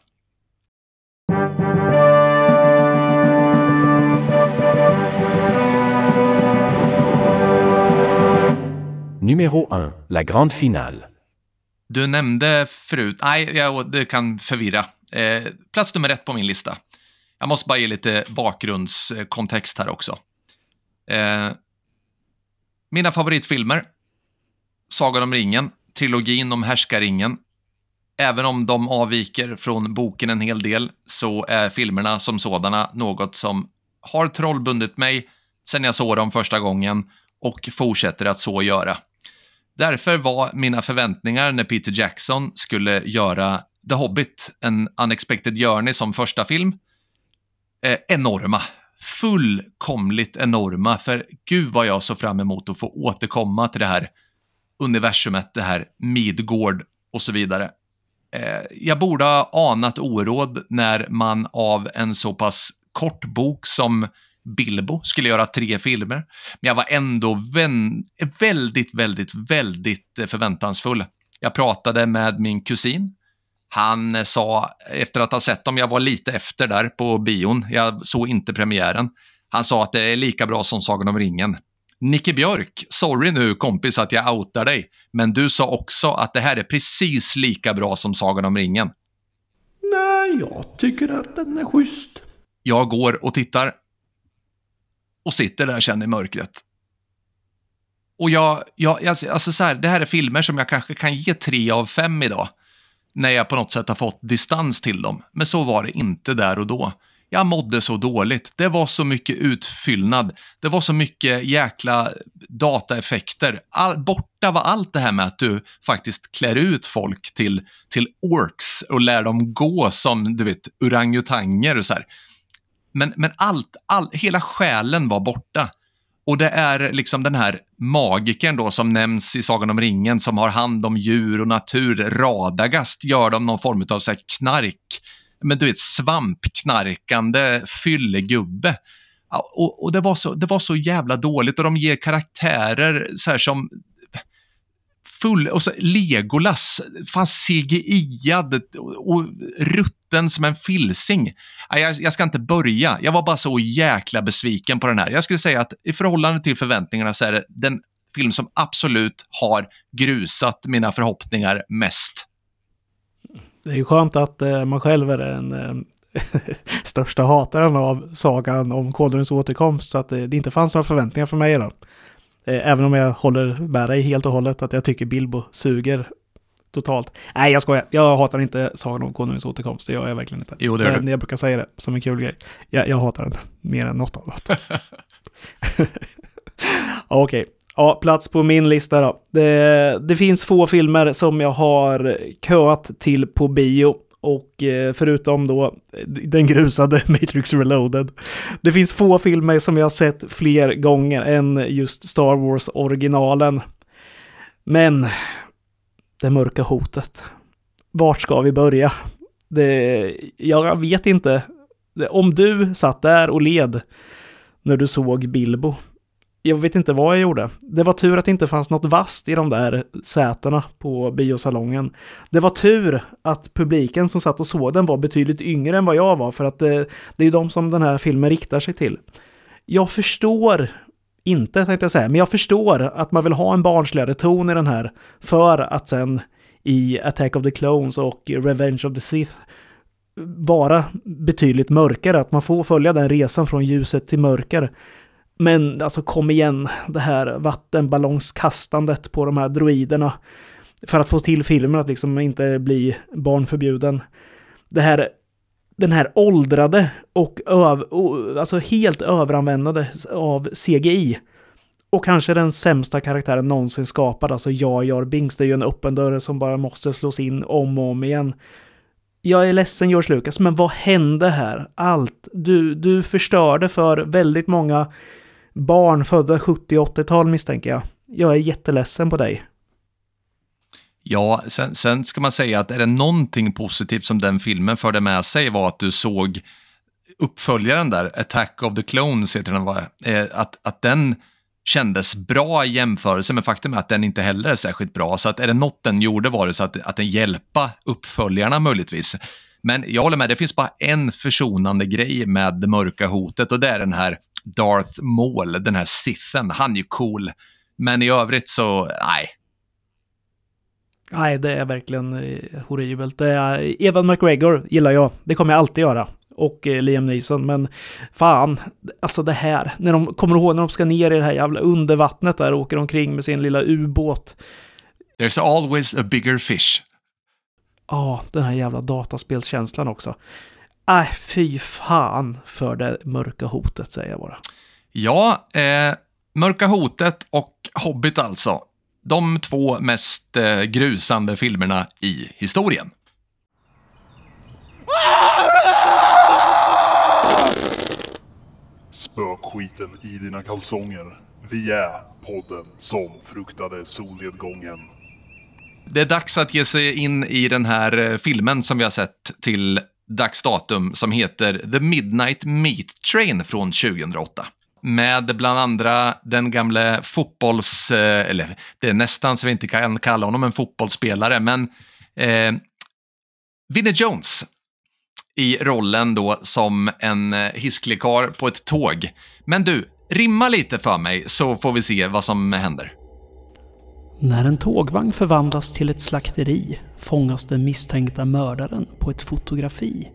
Numéro 1. La grande finale. Du nämnde förut... Nej, jag, det kan förvirra. Eh, plats nummer ett på min lista. Jag måste bara ge lite bakgrundskontext här också. Eh, mina favoritfilmer. Sagan om ringen, trilogin om Härskaringen, Även om de avviker från boken en hel del så är filmerna som sådana något som har trollbundit mig sedan jag såg dem första gången och fortsätter att så göra. Därför var mina förväntningar när Peter Jackson skulle göra The Hobbit, en unexpected journey som första film, eh, enorma. Fullkomligt enorma, för gud vad jag såg fram emot att få återkomma till det här universumet, det här Midgård och så vidare. Eh, jag borde ha anat oråd när man av en så pass kort bok som Bilbo skulle göra tre filmer. Men jag var ändå väldigt, väldigt, väldigt förväntansfull. Jag pratade med min kusin. Han sa, efter att ha sett dem, jag var lite efter där på bion, jag såg inte premiären. Han sa att det är lika bra som Sagan om ringen. Nicke Björk, sorry nu kompis att jag outar dig, men du sa också att det här är precis lika bra som Sagan om ringen. Nej, jag tycker att den är schysst. Jag går och tittar och sitter där sen i mörkret. Och jag, jag alltså så här, det här är filmer som jag kanske kan ge tre av fem idag. När jag på något sätt har fått distans till dem. Men så var det inte där och då. Jag mådde så dåligt. Det var så mycket utfyllnad. Det var så mycket jäkla dataeffekter. All, borta var allt det här med att du faktiskt klär ut folk till, till orks och lär dem gå som, du vet, orangutanger och så här. Men, men allt, all, hela själen var borta. Och det är liksom den här magikern då som nämns i Sagan om ringen som har hand om djur och natur. Radagast gör de någon form av så knark. Men du vet, svampknarkande fyllegubbe. Och, och det, var så, det var så jävla dåligt och de ger karaktärer så här som full, och så Legolas, fan CGI-ad och, och rutten som en filsing. Jag, jag ska inte börja, jag var bara så jäkla besviken på den här. Jag skulle säga att i förhållande till förväntningarna så är det den film som absolut har grusat mina förhoppningar mest. Det är ju skönt att eh, man själv är den eh, största hataren av sagan om Konungens återkomst, så att det, det inte fanns några förväntningar för mig idag. Eh, även om jag håller med dig helt och hållet att jag tycker Bilbo suger totalt. Nej, jag skojar. Jag hatar inte Sagan om Konungens återkomst. Det gör jag verkligen inte. Jo, det är Men jag brukar säga det som en kul grej. Jag, jag hatar den mer än något annat. Okej. Okay. Ja, plats på min lista då. Det, det finns få filmer som jag har köat till på bio och eh, förutom då den grusade Matrix Reloaded. Det finns få filmer som jag har sett fler gånger än just Star Wars-originalen. Men det mörka hotet. Vart ska vi börja? Det, jag vet inte. Om du satt där och led när du såg Bilbo, jag vet inte vad jag gjorde. Det var tur att det inte fanns något vast i de där sätena på biosalongen. Det var tur att publiken som satt och såg den var betydligt yngre än vad jag var, för att det, det är ju de som den här filmen riktar sig till. Jag förstår inte, tänkte jag säga, men jag förstår att man vill ha en barnsligare ton i den här för att sen i Attack of the Clones och Revenge of the Sith vara betydligt mörkare, att man får följa den resan från ljuset till mörker. Men alltså kom igen, det här vattenballongskastandet på de här droiderna. För att få till filmen att liksom inte bli barnförbjuden. Det här, den här åldrade och, öv, alltså helt överanvändande av CGI. Och kanske den sämsta karaktären någonsin skapad, alltså jag Jar Bings. Det är ju en öppen dörr som bara måste slås in om och om igen. Jag är ledsen George Lucas, men vad hände här? Allt. Du, du förstörde för väldigt många barn födda 70 80-tal misstänker jag. Jag är jätteledsen på dig. Ja, sen, sen, ska man säga att är det någonting positivt som den filmen förde med sig var att du såg uppföljaren där, Attack of the Clones heter den, var, eh, att, att den kändes bra i jämförelse, men faktum är att den inte heller är särskilt bra. Så att är det något den gjorde var det så att, att den hjälpa uppföljarna möjligtvis. Men jag håller med, det finns bara en försonande grej med det mörka hotet och det är den här Darth Maul, den här Sithen. Han är ju cool. Men i övrigt så, nej. Nej, det är verkligen eh, horribelt. Evan McGregor gillar jag. Det kommer jag alltid göra. Och eh, Liam Neeson. Men fan, alltså det här. När de kommer ihåg när de ska ner i det här jävla undervattnet där och åker omkring med sin lilla ubåt. There's always a bigger fish. Ja, den här jävla dataspelskänslan också. Äh, fy fan för det mörka hotet, säger jag bara. Ja, eh, Mörka hotet och Hobbit alltså. De två mest eh, grusande filmerna i historien. Spökskiten i dina kalsonger. Vi är podden som fruktade solnedgången. Det är dags att ge sig in i den här eh, filmen som vi har sett till dags datum som heter The Midnight Meat Train från 2008. Med bland andra den gamle fotbolls... Eh, eller det är nästan så vi inte kan kalla honom en fotbollsspelare, men eh, Vinnie Jones i rollen då som en eh, hisklig karl på ett tåg. Men du, rimma lite för mig så får vi se vad som händer. När en tågvagn förvandlas till ett slakteri fångas den misstänkta mördaren på ett fotografi.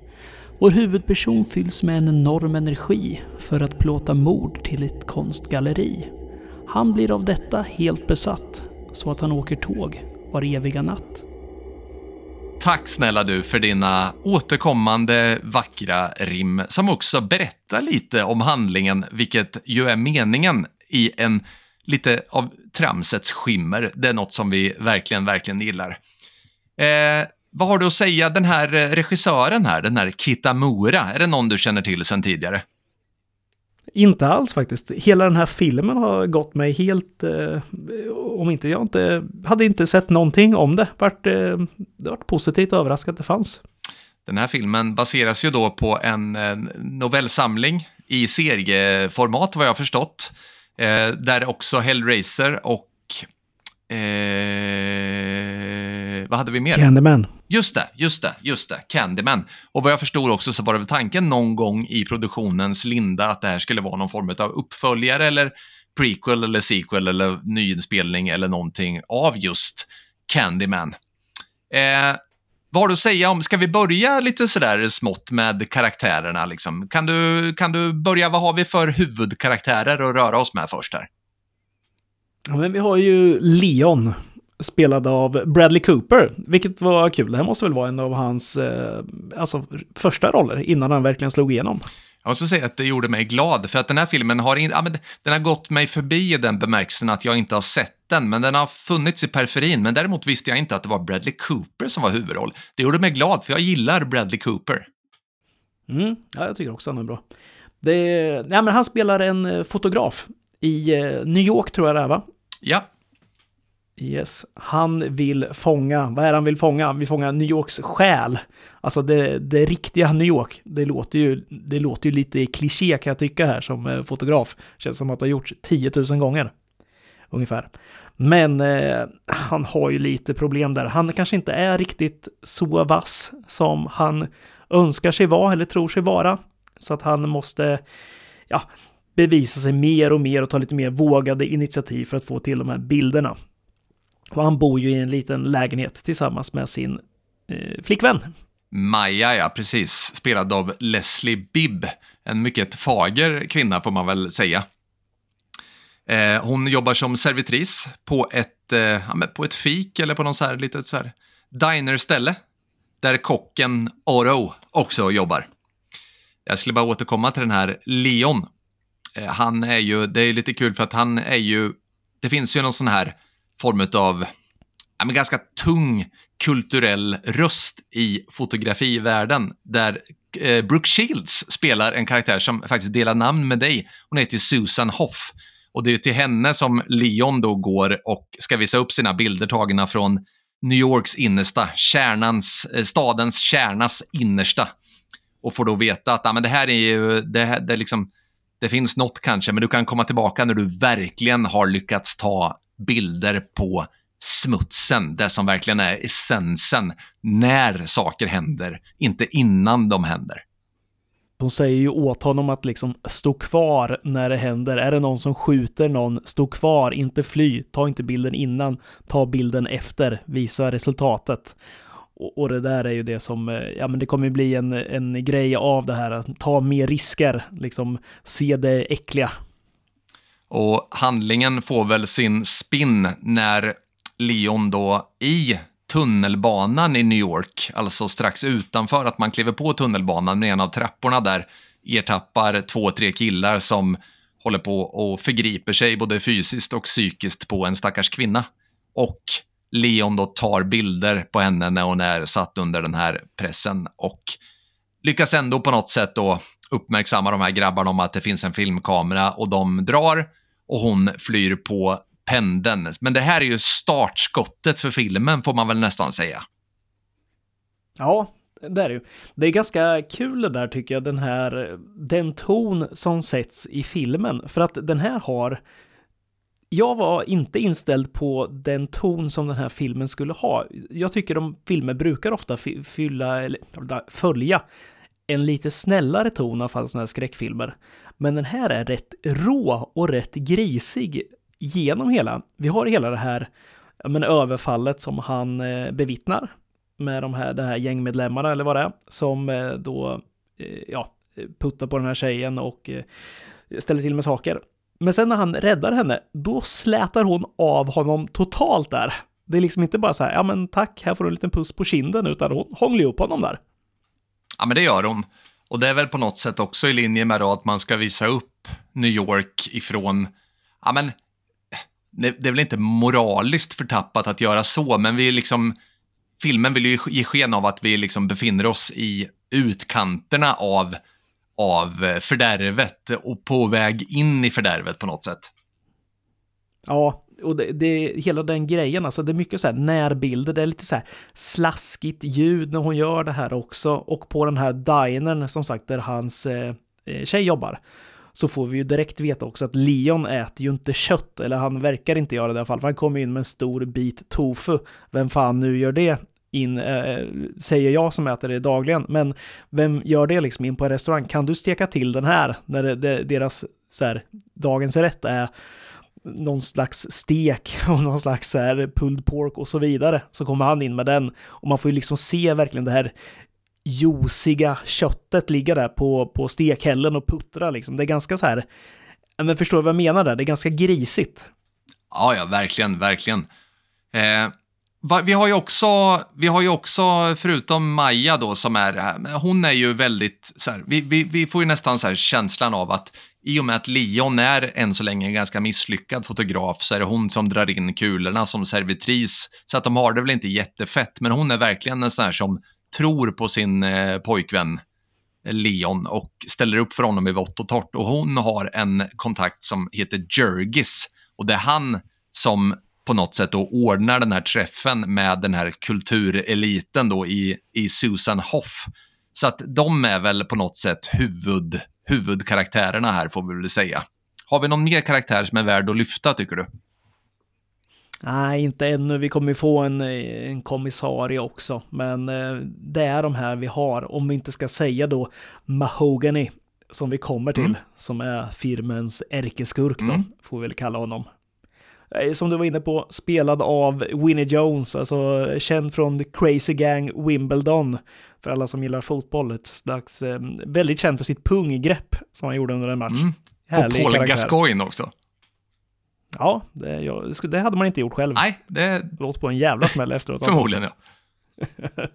Vår huvudperson fylls med en enorm energi för att plåta mord till ett konstgalleri. Han blir av detta helt besatt, så att han åker tåg var eviga natt. Tack snälla du för dina återkommande vackra rim som också berättar lite om handlingen, vilket ju är meningen i en lite av tramsets skimmer. Det är något som vi verkligen, verkligen gillar. Eh, vad har du att säga, den här eh, regissören här, den här Kitamura, är det någon du känner till sedan tidigare? Inte alls faktiskt. Hela den här filmen har gått mig helt... Eh, om inte jag inte... Hade inte sett någonting om det. Vart, eh, det varit positivt överraskad att det fanns. Den här filmen baseras ju då på en novellsamling i serieformat vad jag förstått. Eh, där också Hellraiser och... Eh, vad hade vi mer? Candyman. Just det, just det, just det. Candyman. Och vad jag förstår också så var det väl tanken någon gång i produktionens linda att det här skulle vara någon form av uppföljare eller prequel eller sequel eller nyinspelning eller någonting av just Candyman. Eh, vad har du att säga om, ska vi börja lite sådär smått med karaktärerna liksom? Kan du, kan du börja, vad har vi för huvudkaraktärer att röra oss med först här? Ja, men vi har ju Leon, spelad av Bradley Cooper, vilket var kul. Det här måste väl vara en av hans eh, alltså, första roller innan han verkligen slog igenom. Jag måste säga att det gjorde mig glad, för att den här filmen har, in, ja, men den har gått mig förbi i den bemärkelsen att jag inte har sett den, men den har funnits i periferin. Men däremot visste jag inte att det var Bradley Cooper som var huvudroll. Det gjorde mig glad, för jag gillar Bradley Cooper. Mm, ja, jag tycker också han är bra. Det, ja, men han spelar en eh, fotograf i eh, New York, tror jag det är, va? Ja, Yes, han vill fånga, vad är det han vill fånga? Han vill fånga New Yorks själ. Alltså det, det riktiga New York. Det låter, ju, det låter ju lite kliché kan jag tycka här som eh, fotograf. Känns som att det har gjorts 10 000 gånger. Ungefär. Men eh, han har ju lite problem där. Han kanske inte är riktigt så vass som han önskar sig vara eller tror sig vara. Så att han måste, ja, bevisa sig mer och mer och ta lite mer vågade initiativ för att få till de här bilderna. Och han bor ju i en liten lägenhet tillsammans med sin eh, flickvän. Maja, ja, precis. Spelad av Leslie Bibb. En mycket fager kvinna får man väl säga. Eh, hon jobbar som servitris på ett, eh, ja, på ett fik eller på någon så här litet så här dinerställe. Där kocken Oro också jobbar. Jag skulle bara återkomma till den här Leon. Eh, han är ju, det är lite kul för att han är ju, det finns ju någon sån här form av ja, men ganska tung kulturell röst i fotografivärlden där eh, Brooke Shields spelar en karaktär som faktiskt delar namn med dig. Hon heter ju Susan Hoff. Och det är till henne som Leon då går och ska visa upp sina bilder tagna från New Yorks innersta, kärnans, eh, stadens kärnas innersta. Och får då veta att ah, men det här är ju, det, här, det, är liksom, det finns något kanske, men du kan komma tillbaka när du verkligen har lyckats ta bilder på smutsen, det som verkligen är essensen när saker händer, inte innan de händer. Hon säger ju åt honom att liksom stå kvar när det händer. Är det någon som skjuter någon, stå kvar, inte fly. Ta inte bilden innan, ta bilden efter, visa resultatet. Och, och det där är ju det som, eh, ja men det kommer ju bli en, en grej av det här, att ta mer risker, liksom se det äckliga. Och handlingen får väl sin spinn när Leon då i tunnelbanan i New York, alltså strax utanför att man kliver på tunnelbanan med en av trapporna där ertappar två, tre killar som håller på och förgriper sig både fysiskt och psykiskt på en stackars kvinna. Och Leon då tar bilder på henne när hon är satt under den här pressen och lyckas ändå på något sätt då uppmärksamma de här grabbarna om att det finns en filmkamera och de drar och hon flyr på pendeln. Men det här är ju startskottet för filmen får man väl nästan säga. Ja, det är det ju. Det är ganska kul det där tycker jag, den här, den ton som sätts i filmen. För att den här har, jag var inte inställd på den ton som den här filmen skulle ha. Jag tycker de filmer brukar ofta fylla, eller följa en lite snällare ton av sådana här skräckfilmer. Men den här är rätt rå och rätt grisig genom hela. Vi har hela det här men, överfallet som han eh, bevittnar med de här, det här gängmedlemmarna eller vad det är, som eh, då eh, ja, puttar på den här tjejen och eh, ställer till med saker. Men sen när han räddar henne, då slätar hon av honom totalt där. Det är liksom inte bara så här, ja men tack, här får du en liten puss på kinden, utan hon hånglar upp honom där. Ja, men det gör hon. Och det är väl på något sätt också i linje med då att man ska visa upp New York ifrån, ja men, det är väl inte moraliskt förtappat att göra så, men vi liksom, filmen vill ju ge sken av att vi liksom befinner oss i utkanterna av, av eh, fördärvet och på väg in i fördärvet på något sätt. Ja, och det, det, hela den grejen, alltså det är mycket så här närbilder, det är lite så här slaskigt ljud när hon gör det här också. Och på den här dinern, som sagt, där hans eh, eh tjej jobbar, så får vi ju direkt veta också att Leon äter ju inte kött, eller han verkar inte göra det i alla fall, för han kommer in med en stor bit tofu. Vem fan nu gör det in, äh, säger jag som äter det dagligen, men vem gör det liksom in på en restaurang? Kan du steka till den här när det, det, deras så här, dagens rätt är någon slags stek och någon slags så här pulled pork och så vidare. Så kommer han in med den och man får ju liksom se verkligen det här juiciga köttet ligga där på, på stekhällen och puttra liksom. Det är ganska så här, men förstår du vad jag menar där? Det är ganska grisigt. Ja, ja, verkligen, verkligen. Eh, vi har ju också, vi har ju också, förutom Maja då som är här, hon är ju väldigt, så här, vi, vi, vi får ju nästan så här känslan av att i och med att Leon är än så länge en ganska misslyckad fotograf så är det hon som drar in kulorna som servitris. Så att de har det väl inte jättefett, men hon är verkligen en sån här som tror på sin eh, pojkvän eh, Leon och ställer upp för honom i vått och torrt. Och hon har en kontakt som heter Jergis och det är han som på något sätt då ordnar den här träffen med den här kultureliten då i, i Susan Hoff. Så att de är väl på något sätt huvud, huvudkaraktärerna här får vi väl säga. Har vi någon mer karaktär som är värd att lyfta tycker du? Nej, inte ännu. Vi kommer få en, en kommissarie också, men eh, det är de här vi har. Om vi inte ska säga då Mahogany, som vi kommer till, mm. som är firmens ärkeskurk då, mm. får vi väl kalla honom. Eh, som du var inne på, spelad av Winnie Jones, alltså känd från Crazy Gang Wimbledon. För alla som gillar fotboll, ett slags, eh, väldigt känd för sitt punggrepp som han gjorde under en match. Mm. Och Paul Gascoigne också. Ja, det, jag, det, hade man inte gjort själv. Nej, det... Låt på en jävla smäll efteråt. Förmodligen, ja.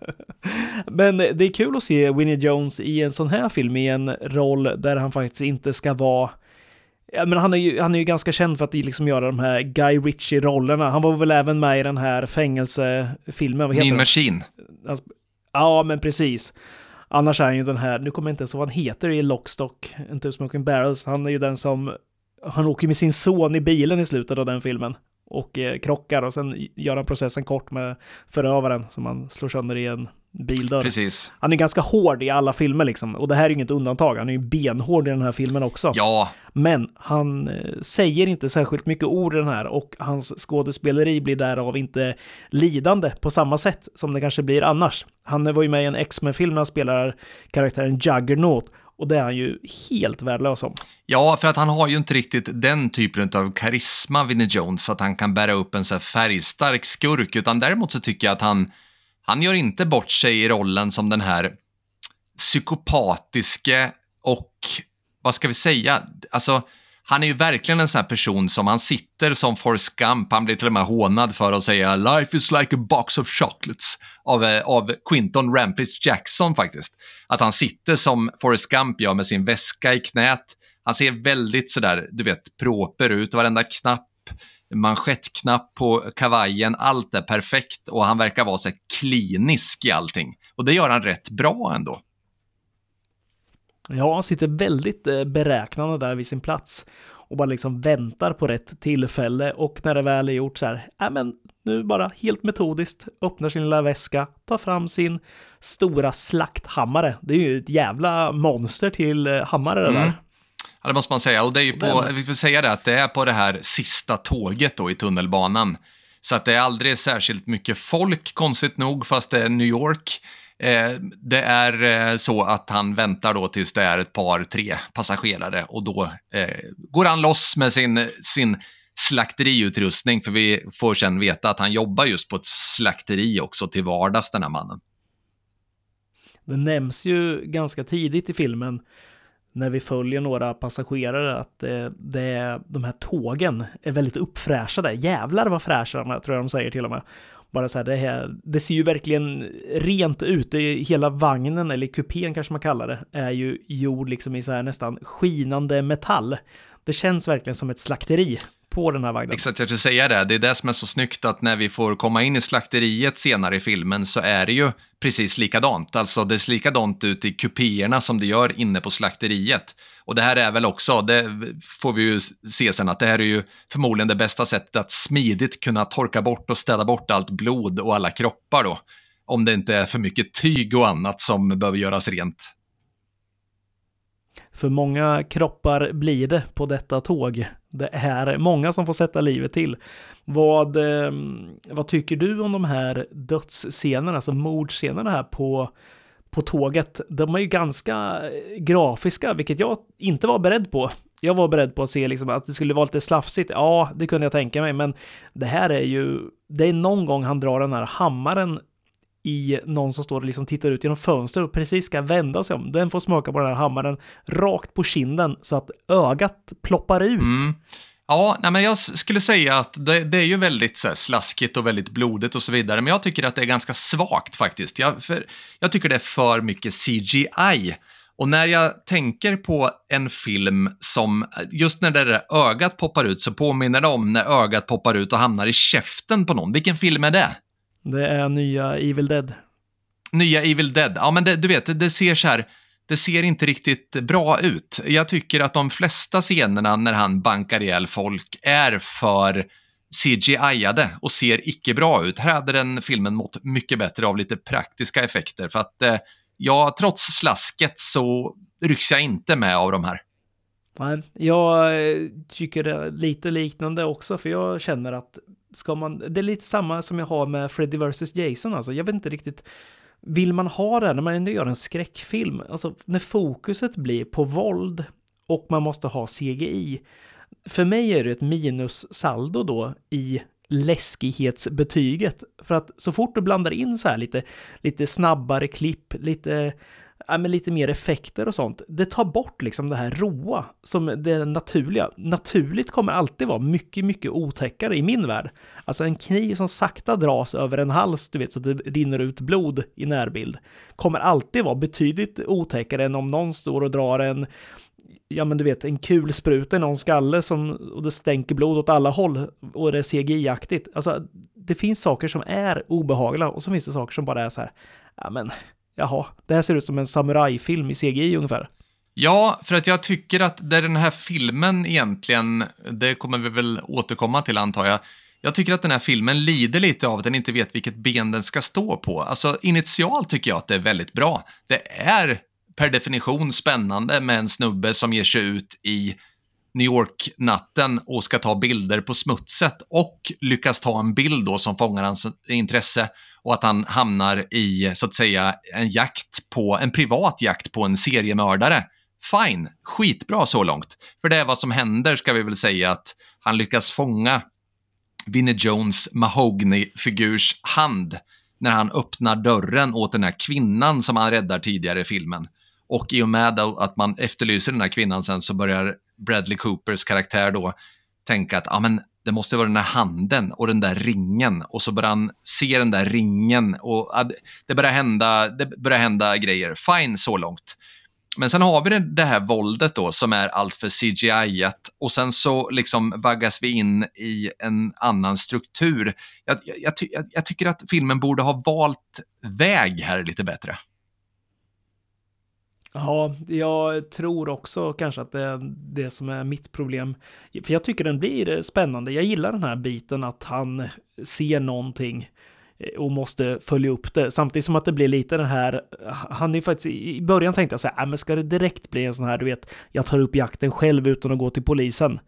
Men det är kul att se Winnie Jones i en sån här film i en roll där han faktiskt inte ska vara Ja, men han är, ju, han är ju ganska känd för att liksom göra de här Guy Ritchie-rollerna. Han var väl även med i den här fängelsefilmen. Mean Machine. Ja, men precis. Annars är han ju den här, nu kommer jag inte ens ihåg vad han heter i Lockstock, Two Smoking Barrels. Han är ju den som, han åker med sin son i bilen i slutet av den filmen och eh, krockar och sen gör han processen kort med förövaren som han slår sönder i en bildörr. Precis. Han är ganska hård i alla filmer liksom. Och det här är inget undantag. Han är ju benhård i den här filmen också. Ja. Men han eh, säger inte särskilt mycket ord i den här och hans skådespeleri blir därav inte lidande på samma sätt som det kanske blir annars. Han var ju med i en X-Men-film när han spelar karaktären Juggernaut och det är han ju helt värdelös om. Ja, för att han har ju inte riktigt den typen av karisma, Vinnie Jones, att han kan bära upp en så här färgstark skurk, utan däremot så tycker jag att han han gör inte bort sig i rollen som den här psykopatiske och, vad ska vi säga, alltså han är ju verkligen en sån här person som han sitter som Forrest Gump, han blir till och med hånad för att säga “Life is like a box of chocolates” av, eh, av Quinton Rampage Jackson faktiskt. Att han sitter som Forrest Gump gör med sin väska i knät. Han ser väldigt sådär, du vet, proper ut, varenda knapp manschettknapp på kavajen, allt är perfekt och han verkar vara så klinisk i allting. Och det gör han rätt bra ändå. Ja, han sitter väldigt eh, beräknande där vid sin plats och bara liksom väntar på rätt tillfälle och när det väl är gjort så här, ja men nu bara helt metodiskt öppnar sin lilla väska, tar fram sin stora slakthammare. Det är ju ett jävla monster till eh, hammare det där. Mm. Ja, det måste man säga. Och det är ju på, vi får säga det, att det är på det här sista tåget då i tunnelbanan. Så att det är aldrig särskilt mycket folk, konstigt nog, fast det är New York. Eh, det är eh, så att han väntar då tills det är ett par, tre passagerare och då eh, går han loss med sin, sin slakteriutrustning, för vi får sen veta att han jobbar just på ett slakteri också till vardags, den här mannen. Det nämns ju ganska tidigt i filmen när vi följer några passagerare att eh, det, de här tågen är väldigt uppfräschade. Jävlar vad fräscha de är, tror jag de säger till och med. Bara så här, det, här, det ser ju verkligen rent ut. hela vagnen, eller kupén kanske man kallar det, är ju gjord liksom i så här nästan skinande metall. Det känns verkligen som ett slakteri på den här vagnen. Exakt, jag skulle säga det. Det är det som är så snyggt att när vi får komma in i slakteriet senare i filmen så är det ju precis likadant. Alltså det ser likadant ut i kupéerna som det gör inne på slakteriet. Och det här är väl också, det får vi ju se sen, att det här är ju förmodligen det bästa sättet att smidigt kunna torka bort och städa bort allt blod och alla kroppar då. Om det inte är för mycket tyg och annat som behöver göras rent. För många kroppar blir det på detta tåg. Det är många som får sätta livet till. Vad, eh, vad tycker du om de här dödsscenerna, alltså mordscenerna här på, på tåget? De är ju ganska eh, grafiska, vilket jag inte var beredd på. Jag var beredd på att se liksom att det skulle vara lite slafsigt. Ja, det kunde jag tänka mig, men det här är ju... Det är någon gång han drar den här hammaren i någon som står och liksom tittar ut genom fönstret och precis ska vända sig om. Den får smaka på den här hammaren rakt på kinden så att ögat ploppar ut. Mm. Ja, nej, men jag skulle säga att det, det är ju väldigt så här, slaskigt och väldigt blodigt och så vidare, men jag tycker att det är ganska svagt faktiskt. Jag, för, jag tycker det är för mycket CGI. Och när jag tänker på en film som, just när det där ögat poppar ut så påminner det om när ögat poppar ut och hamnar i käften på någon. Vilken film är det? Det är nya Evil Dead. Nya Evil Dead. Ja, men det, du vet, det ser så här, det ser inte riktigt bra ut. Jag tycker att de flesta scenerna när han bankar ihjäl folk är för CGI-ade och ser icke bra ut. Här hade den filmen mått mycket bättre av lite praktiska effekter för att eh, ja, trots slasket så rycks jag inte med av de här. Nej, jag eh, tycker det är lite liknande också, för jag känner att ska man, det är lite samma som jag har med Freddy vs. Jason, alltså jag vet inte riktigt, vill man ha det när man ändå gör en skräckfilm, alltså när fokuset blir på våld och man måste ha CGI, för mig är det ett minussaldo då i läskighetsbetyget. För att så fort du blandar in så här lite, lite snabbare klipp, lite ja, men lite mer effekter och sånt. Det tar bort liksom det här roa som det naturliga. Naturligt kommer alltid vara mycket, mycket otäckare i min värld. Alltså en kniv som sakta dras över en hals, du vet, så att det rinner ut blod i närbild, kommer alltid vara betydligt otäckare än om någon står och drar en ja men du vet, en kulspruta i någon skalle som, och det stänker blod åt alla håll och det är CGI-aktigt. Alltså, det finns saker som är obehagliga och så finns det saker som bara är så här, ja men jaha, det här ser ut som en samurajfilm i CGI ungefär. Ja, för att jag tycker att det är den här filmen egentligen, det kommer vi väl återkomma till antar jag, jag tycker att den här filmen lider lite av att den inte vet vilket ben den ska stå på. Alltså initialt tycker jag att det är väldigt bra. Det är per definition spännande med en snubbe som ger sig ut i New York-natten och ska ta bilder på smutset och lyckas ta en bild då som fångar hans intresse och att han hamnar i, så att säga, en jakt på, en privat jakt på en seriemördare. Fine, skitbra så långt. För det är vad som händer, ska vi väl säga, att han lyckas fånga Vinnie Jones Mahogny-figurs hand när han öppnar dörren åt den här kvinnan som han räddar tidigare i filmen. Och i och med att man efterlyser den här kvinnan sen så börjar Bradley Coopers karaktär då tänka att ah, men det måste vara den här handen och den där ringen och så börjar han se den där ringen och det börjar hända, det börjar hända grejer. Fine så långt. Men sen har vi det, det här våldet då som är alltför CGI-at och sen så liksom vaggas vi in i en annan struktur. Jag, jag, jag, jag tycker att filmen borde ha valt väg här lite bättre. Ja, jag tror också kanske att det är det som är mitt problem. För jag tycker den blir spännande. Jag gillar den här biten att han ser någonting eh, och måste följa upp det. Samtidigt som att det blir lite den här, han är ju faktiskt, i början tänkte jag så här, äh, men ska det direkt bli en sån här, du vet, jag tar upp jakten själv utan att gå till polisen.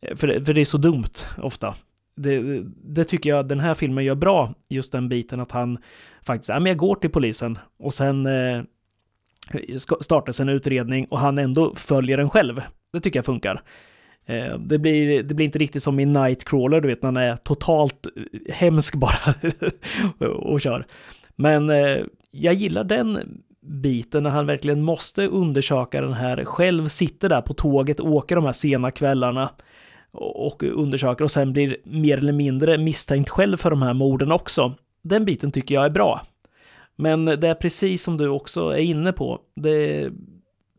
För för, för det är så dumt ofta. Det, det, tycker jag den här filmen gör bra, just den biten att han faktiskt, ja men jag går till polisen och sen eh, startas en utredning och han ändå följer den själv. Det tycker jag funkar. Eh, det blir, det blir inte riktigt som i Nightcrawler, du vet, när han är totalt eh, hemsk bara och kör. Men eh, jag gillar den biten när han verkligen måste undersöka den här själv, sitter där på tåget, och åker de här sena kvällarna och undersöker och sen blir mer eller mindre misstänkt själv för de här morden också. Den biten tycker jag är bra. Men det är precis som du också är inne på. Det,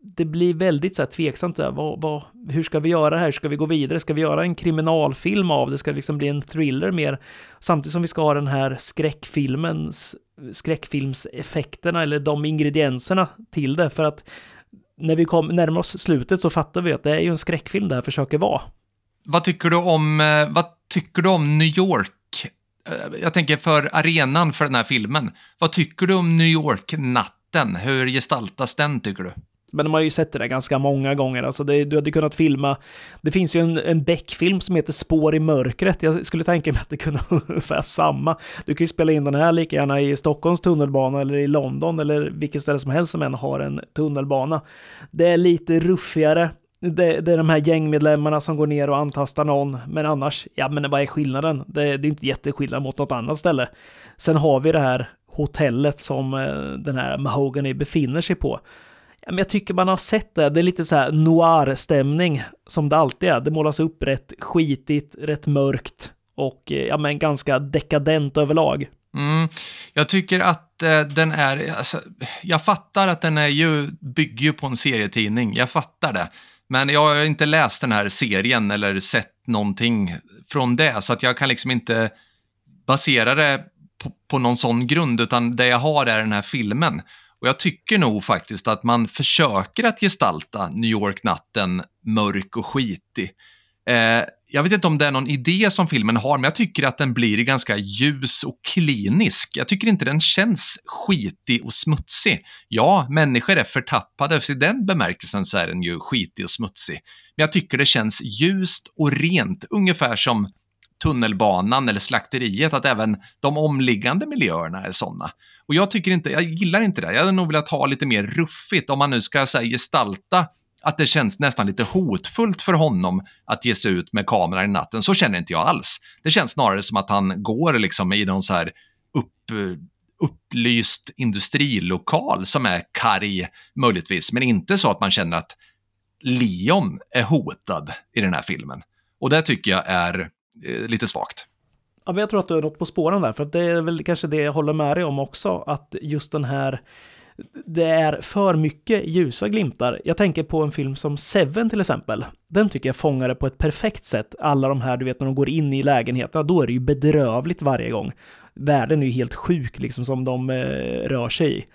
det blir väldigt så här tveksamt. Där. Vad, vad, hur ska vi göra det här? Ska vi gå vidare? Ska vi göra en kriminalfilm av det? Ska det liksom bli en thriller mer? Samtidigt som vi ska ha den här skräckfilmens skräckfilmseffekterna eller de ingredienserna till det. För att när vi kom, närmar oss slutet så fattar vi att det är ju en skräckfilm det här försöker vara. Vad tycker du om, eh, vad tycker du om New York Eh, jag tänker för arenan för den här filmen. Vad tycker du om New York-natten? Hur gestaltas den, tycker du? Men de har ju sett det där ganska många gånger. Alltså det, du hade kunnat filma... Det finns ju en, en Beck-film som heter Spår i mörkret. Jag skulle tänka mig att det kunde vara ungefär samma. Du kan ju spela in den här lika gärna i Stockholms tunnelbana eller i London eller vilket ställe som helst som än har en tunnelbana. Det är lite ruffigare det, det, är de här gängmedlemmarna som går ner och antastar någon, men annars, ja men vad är skillnaden? Det, det är inte jätteskillnad mot något annat ställe. Sen har vi det här hotellet som eh, den här Mahogany befinner sig på. Ja, men jag tycker man har sett det, det är lite så här noir-stämning som det alltid är. Det målas upp rätt skitigt, rätt mörkt och eh, ja men ganska dekadent överlag. Mm, jag tycker att eh, den är, alltså, jag fattar att den är ju, bygger ju på en serietidning, jag fattar det. Men jag har inte läst den här serien eller sett någonting från det, så att jag kan liksom inte basera det på, på någon sån grund, utan det jag har är den här filmen. Och jag tycker nog faktiskt att man försöker att gestalta New York-natten mörk och skitig. Eh, jag vet inte om det är någon idé som filmen har, men jag tycker att den blir ganska ljus och klinisk. Jag tycker inte den känns skitig och smutsig. Ja, människor är förtappade, för i den bemärkelsen så är den ju skitig och smutsig. Men jag tycker det känns ljust och rent, ungefär som tunnelbanan eller slakteriet, att även de omliggande miljöerna är sådana. Och jag tycker inte, jag gillar inte det. Jag hade nog velat ha lite mer ruffigt om man nu ska här, gestalta att det känns nästan lite hotfullt för honom att ge sig ut med kameran i natten. Så känner inte jag alls. Det känns snarare som att han går liksom i någon så här upp, upplyst industrilokal som är karg, möjligtvis, men inte så att man känner att Leon är hotad i den här filmen. Och det tycker jag är eh, lite svagt. Ja, men jag tror att du har något på spåren där, för det är väl kanske det jag håller med dig om också, att just den här det är för mycket ljusa glimtar. Jag tänker på en film som Seven till exempel. Den tycker jag fångar det på ett perfekt sätt. Alla de här, du vet, när de går in i lägenheterna, då är det ju bedrövligt varje gång. Världen är ju helt sjuk, liksom, som de eh, rör sig i.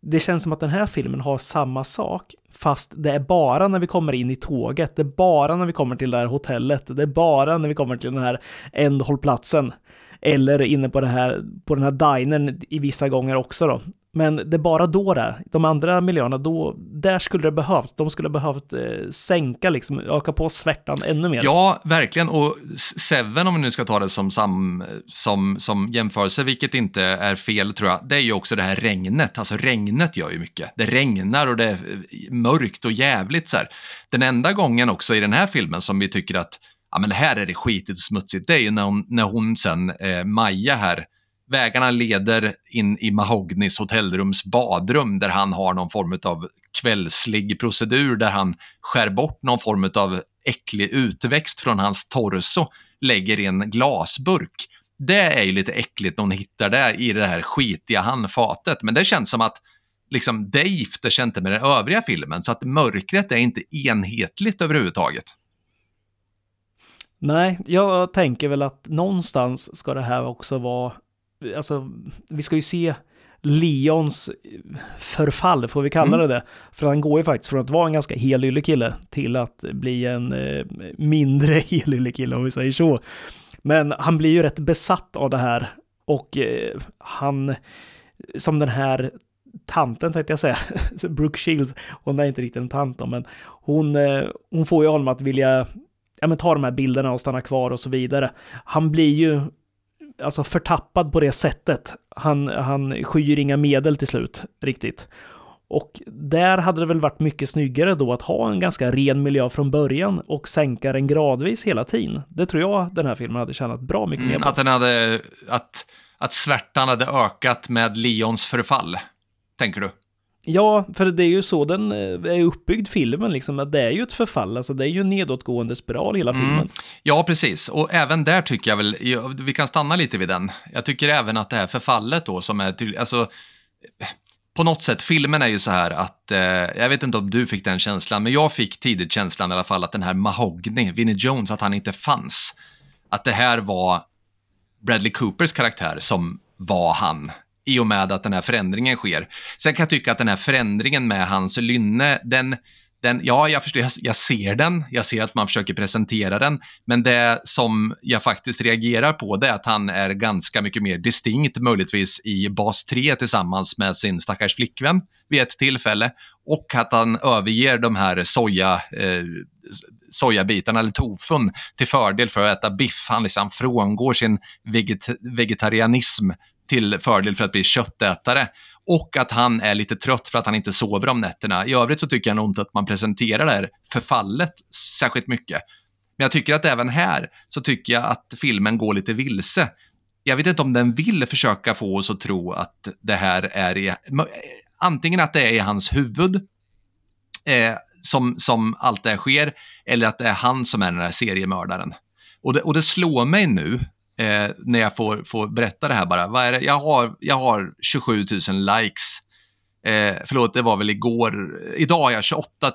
Det känns som att den här filmen har samma sak, fast det är bara när vi kommer in i tåget, det är bara när vi kommer till det här hotellet, det är bara när vi kommer till den här ändhållplatsen. Eller inne på, det här, på den här dinern i vissa gånger också då. Men det är bara då det De andra miljöerna, då, där skulle det behövt. De skulle behövt eh, sänka, liksom, öka på svärtan ännu mer. Ja, verkligen. Och Seven, om vi nu ska ta det som, sam, som, som jämförelse, vilket inte är fel tror jag, det är ju också det här regnet. Alltså regnet gör ju mycket. Det regnar och det är eh, mörkt och jävligt så här. Den enda gången också i den här filmen som vi tycker att ja, men här är det skitigt och smutsigt, det är ju när hon, när hon sen, eh, Maja här, Vägarna leder in i Mahognys hotellrums badrum där han har någon form av kvällslig procedur där han skär bort någon form av äcklig utväxt från hans torso, lägger i en glasburk. Det är ju lite äckligt när hon hittar det i det här skitiga handfatet, men det känns som att liksom, det gifter sig inte med den övriga filmen, så att mörkret är inte enhetligt överhuvudtaget. Nej, jag tänker väl att någonstans ska det här också vara, alltså vi ska ju se Leons förfall, får vi kalla Mm. det det. För han går ju faktiskt från att vara en ganska helylle kille till att bli en eh, mindre helylle kille om vi säger så. Men han blir ju rätt besatt av det här och eh, han, som den här tanten tänkte jag säga, Brooke Shields, hon är inte riktigt en tant då, men hon, eh, hon får ju honom att vilja ja, men ta de här bilderna och stanna kvar och så vidare. Han blir ju alltså förtappad på det sättet. Han, han skyr inga medel till slut riktigt. Och där hade det väl varit mycket snyggare då att ha en ganska ren miljö från början och sänka den gradvis hela tiden. Det tror jag den här filmen hade tjänat bra mycket mer Mm, på. att den hade, att, att svärtan hade ökat med Leons förfall, tänker du? Ja, för det är ju så den eh, är uppbyggd filmen liksom, att det är ju ett förfall, alltså det är ju en nedåtgående spiral hela Mm. filmen. Ja, precis. Och även där tycker jag väl, vi kan stanna lite vid den. Jag tycker även att det här förfallet då som är alltså på något sätt, filmen är ju så här att, eh, jag vet inte om du fick den känslan, men jag fick tidigt känslan i alla fall att den här Mahogny, Vinnie Jones, att han inte fanns. Att det här var Bradley Coopers karaktär som var han i och med att den här förändringen sker. Sen kan jag tycka att den här förändringen med hans lynne, den, den ja, jag förstår, jag, jag ser den, jag ser att man försöker presentera den, men det som jag faktiskt reagerar på det är att han är ganska mycket mer distinkt, möjligtvis i bas 3 tillsammans med sin stackars flickvän vid ett tillfälle, och att han överger de här soja, eh, sojabitarna, eller tofun, till fördel för att äta biff. Han liksom frångår sin veget vegetarianism till fördel för att bli köttätare. Och att han är lite trött för att han inte sover om nätterna. I övrigt så tycker jag nog inte att man presenterar det här förfallet särskilt mycket. Men jag tycker att även här så tycker jag att filmen går lite vilse. Jag vet inte om den vill försöka få oss att tro att det här är i, antingen att det är i hans huvud eh, som, som allt det här sker, eller att det är han som är den här seriemördaren. Och det, och det slår mig nu, eh, när jag får, får berätta det här bara. Vad är det? Jag, har, jag har 27 000 likes. Eh, förlåt, det var väl igår. Idag har jag 28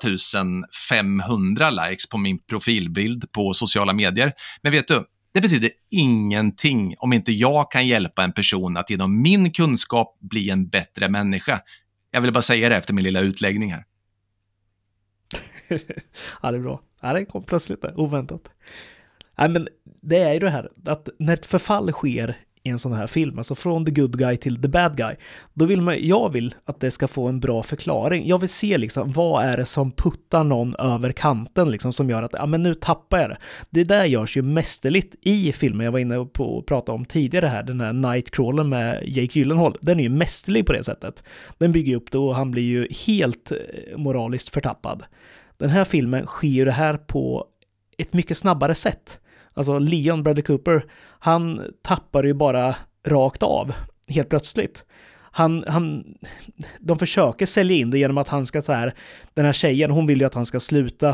500 likes på min profilbild på sociala medier. Men vet du, det betyder ingenting om inte jag kan hjälpa en person att genom min kunskap bli en bättre människa. Jag vill bara säga det efter min lilla utläggning här. ja, det är bra. Ja, det kom plötsligt där, oväntat. Nej, men det är ju det här att när ett förfall sker i en sån här film, alltså från the good guy till the bad guy, då vill man, jag vill att det ska få en bra förklaring. Jag vill se liksom, vad är det som puttar någon över kanten liksom som gör att, ja men nu tappar jag det. Det där görs ju mästerligt i filmen jag var inne på och pratade om tidigare här, den här Nightcrawler med Jake Gyllenhaal. Den är ju mästerlig på det sättet. Den bygger ju upp det och han blir ju helt eh, moraliskt förtappad. Den här filmen sker ju det här på ett mycket snabbare sätt. Alltså Leon Bradley Cooper, han tappar ju bara rakt av, helt plötsligt. Han, han, de försöker sälja in det genom att han ska så här, den här tjejen, hon vill ju att han ska sluta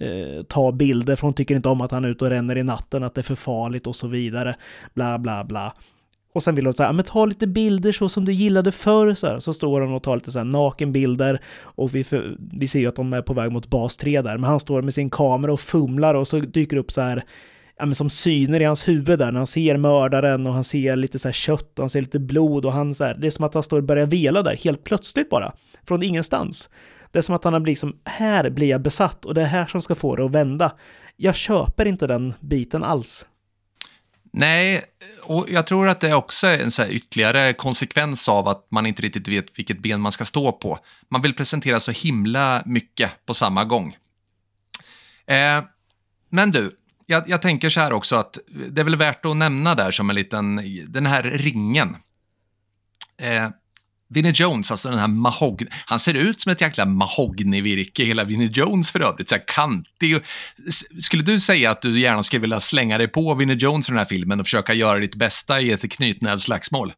eh, ta bilder, för hon tycker inte om att han är ute och ränner i natten, att det är för farligt och så vidare. Bla, bla, bla. Och sen vill hon säga, men ta lite bilder så som du gillade förr. Så, här. så står hon och tar lite så här nakenbilder och vi, för, vi ser ju att de är på väg mot bas 3 där, men han står med sin kamera och fumlar och så dyker det upp så här ja, men som syner i hans huvud där när han ser mördaren och han ser lite så här kött och han ser lite blod och han så här, det är som att han står och börjar vela där helt plötsligt bara, från ingenstans. Det är som att han har blivit som, här blir jag besatt och det är här som ska få det att vända. Jag köper inte den biten alls. Nej, och jag tror att det är också en så ytterligare konsekvens av att man inte riktigt vet vilket ben man ska stå på. Man vill presentera så himla mycket på samma gång. Eh, men du, jag, jag, tänker så här också att det är väl värt att nämna där som en liten, den här ringen. Eh, Vinnie Jones, alltså den här mahogny, han ser ut som ett jäkla mahognyvirke, hela Vinnie Jones för övrigt, så här kantig. Skulle du säga att du gärna skulle vilja slänga dig på Vinnie Jones i den här filmen och försöka göra ditt bästa i ett knytnävsslagsmål?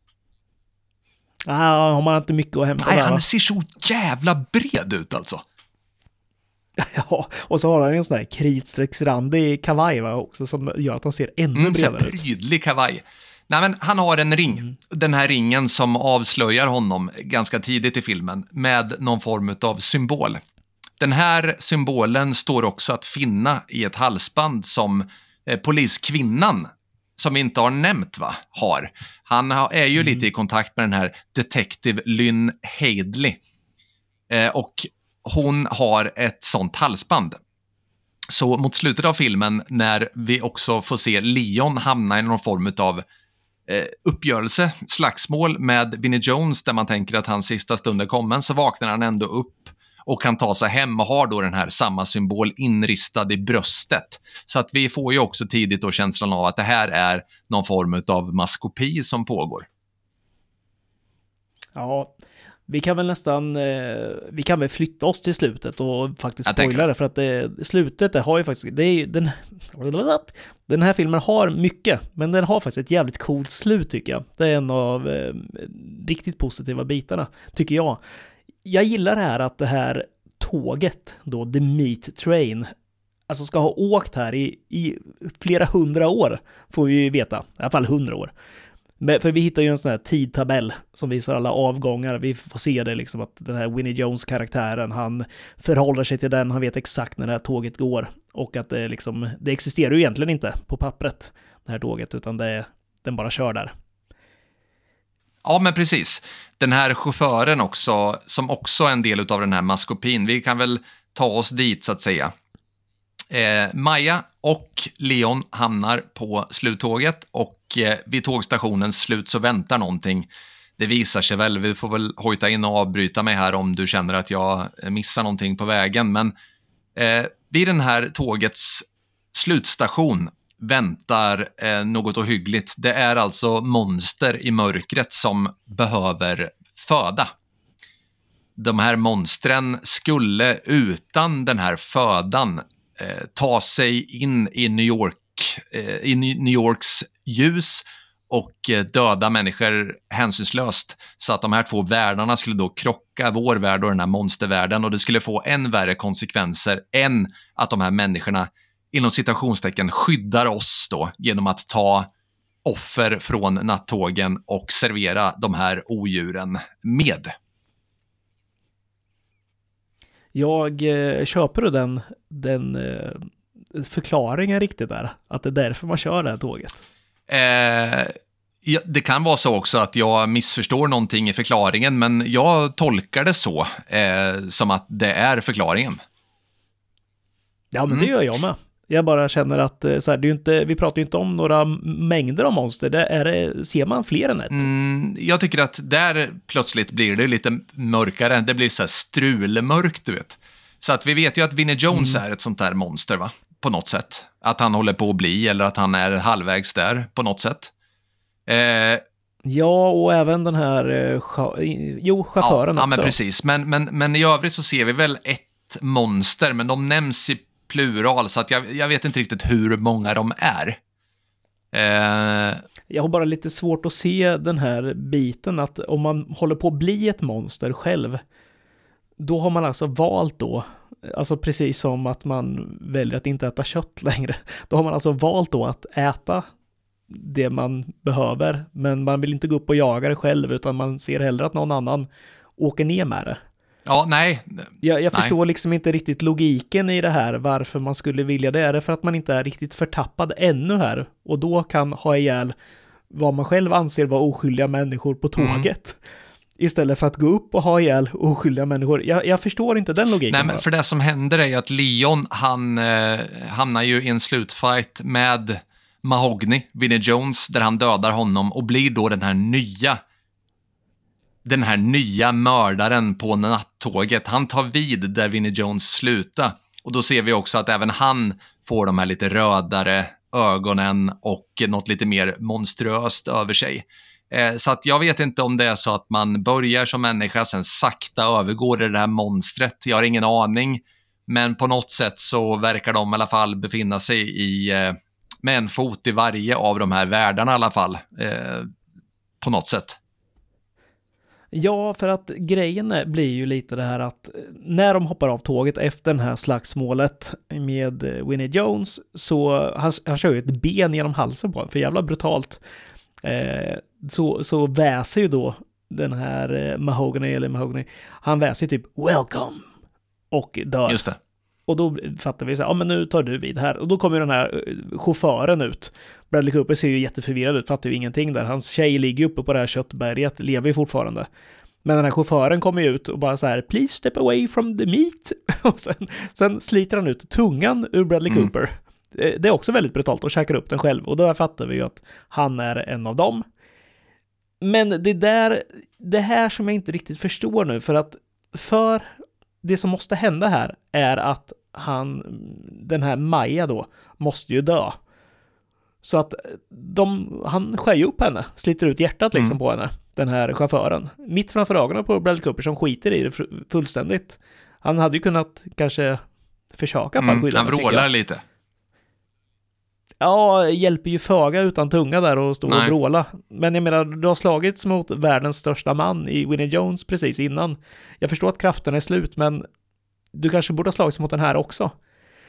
Ah, har man inte mycket att hämta Nej, där, han ser så jävla bred ut alltså. Ja, och så har han en sån där kritstrecksrandig kavaj va, också som gör att han ser ännu Mm, här bredare ut. prydlig kavaj. Nej, men han har en ring. Den här ringen som avslöjar honom ganska tidigt i filmen med någon form av symbol. Den här symbolen står också att finna i ett halsband som eh, poliskvinnan, som vi inte har nämnt, va, har. Han är ju lite i kontakt med den här Detective Lynn Hadley. Eh, och hon har ett sånt halsband. Så mot slutet av filmen, när vi också får se Leon hamna i någon form av eh, uppgörelse, slagsmål med Vinnie Jones, där man tänker att hans sista stund är kommen, så vaknar han ändå upp och kan ta sig hem och har då den här samma symbol inristad i bröstet. Så att vi får ju också tidigt då känslan av att det här är någon form av maskopi som pågår. Ja, vi kan väl nästan, eh, vi kan väl flytta oss till slutet och faktiskt spoila det, för att det, slutet det har ju faktiskt, det är ju, den, den här filmen har mycket, men den har faktiskt ett jävligt coolt slut tycker jag. Det är en av eh, riktigt positiva bitarna, tycker jag. Jag gillar det här att det här tåget, då, The Meat Train, alltså ska ha åkt här i, i flera hundra år, får vi ju veta, i alla fall hundra år. Men, för vi hittar ju en sån här tidtabell som visar alla avgångar. Vi får se det liksom att den här Winnie Jones-karaktären, han förhåller sig till den, han vet exakt när det här tåget går. Och att det liksom, det existerar ju egentligen inte på pappret, det här tåget, utan det, den bara kör där. Ja, men precis. Den här chauffören också, som också är en del av den här maskopin. Vi kan väl ta oss dit, så att säga. Eh, Maja och Leon hamnar på sluttåget och eh, vid tågstationens slut så väntar någonting. Det visar sig väl, vi får väl hojta in och avbryta mig här om du känner att jag eh, missar någonting på vägen, men eh, vid den här tågets slutstation väntar eh, något ohyggligt. Det är alltså monster i mörkret som behöver föda. De här monstren skulle utan den här födan eh, ta sig in i New York, eh, i New Yorks ljus och eh, döda människor hänsynslöst. Så att de här två världarna skulle då krocka, vår värld och den här monstervärlden, och det skulle få än värre konsekvenser än att de här människorna inom citationstecken skyddar oss då genom att ta offer från nattågen och servera de här odjuren med. Jag eh, köper du den, den eh, förklaringen riktigt där? Att det är därför man kör det här tåget? Eh, det kan vara så också att jag missförstår någonting i förklaringen, men jag tolkar det så, eh, som att det är förklaringen. Ja, men Mm. det gör jag med. Jag bara känner att eh, så här, det är inte, vi pratar ju inte om några mängder av monster. Det är, det- ser man fler än ett? Mm, jag tycker att där plötsligt blir det lite mörkare. Det blir så här strulmörkt, du vet. Så att vi vet ju att Vinnie Jones är ett sånt där monster, va? På något sätt. Att han håller på att bli, eller att han är halvvägs där, på något sätt. Eh, Ja, och även den här, eh, cha- jo, chauffören ja, ja, också. men precis. Men, men, men i övrigt så ser vi väl ett monster, men de nämns i plural, så att jag, jag vet inte riktigt hur många de är. Eh, Jag har bara lite svårt att se den här biten att om man håller på att bli ett monster själv, då har man alltså valt då, alltså precis som att man väljer att inte äta kött längre, då har man alltså valt då att äta det man behöver, men man vill inte gå upp och jaga det själv, utan man ser hellre att någon annan åker ner med det. ja, nej. Jag, jag Nej. förstår liksom inte riktigt logiken i det här, varför man skulle vilja det. Är det för att man inte är riktigt förtappad ännu här och då kan ha ihjäl vad man själv anser vara oskyldiga människor på Mm. Istället för att gå upp och ha ihjäl oskyldiga människor. Jag, jag förstår inte den logiken. Nej, men för det som händer är ju att Leon, han eh, hamnar ju i en slutfight med Mahogny, Vinnie Jones, där han dödar honom och blir då den här nya den här nya mördaren på nattåget. Han tar vid där Vinnie Jones slutade. Och då ser vi också att även han får de här lite rödare ögonen och något lite mer monstruöst över sig. Eh, så att jag vet inte om det är så att man börjar som människa, sen sakta övergår i det här monstret. Jag har ingen aning. Men på något sätt så verkar de i alla fall befinna sig i, eh, med en fot i varje av de här världarna i alla fall. Eh, på något sätt. Ja, för att grejen blir ju lite det här att när de hoppar av tåget efter det här slagsmålet med Winnie Jones så han, han kör ju ett ben genom halsen på honom, för jävla brutalt. Eh, så, så väser ju då den här eh, Mahogany, eller Mahogany, han väser ju typ “Welcome” och dör. Just det. Och då fattar vi så här, ja men nu tar du vid här. Och då kommer den här eh, chauffören ut. Bradley Cooper ser ju jätteförvirrad ut, fattar ju ingenting där. Hans tjej ligger uppe på det här köttberget, lever ju fortfarande. Men den här chauffören kommer ju ut och bara så här, please step away from the meat. Och sen, sen sliter han ut tungan ur Bradley Mm. Cooper. Det det är också väldigt brutalt och käkar upp den själv. Och då fattar vi ju att han är en av dem. Men det där, det här som jag inte riktigt förstår nu, för att för det som måste hända här är att han, den här Maja då, måste ju dö. Så att de, han skär ju upp henne, sliter ut hjärtat liksom Mm. på henne, den här chauffören. Mitt framför ögonen på Bradley Cooper som skiter i det fu- fullständigt. Han hade ju kunnat kanske försöka mm, skydda han vrålar lite. Ja, hjälper ju föga utan tunga där och stå och Nej. vråla. Men jag menar, du har slagits mot världens största man i Winnie Jones precis innan. Jag förstår att kraften är slut, men du kanske borde ha slagits mot den här också.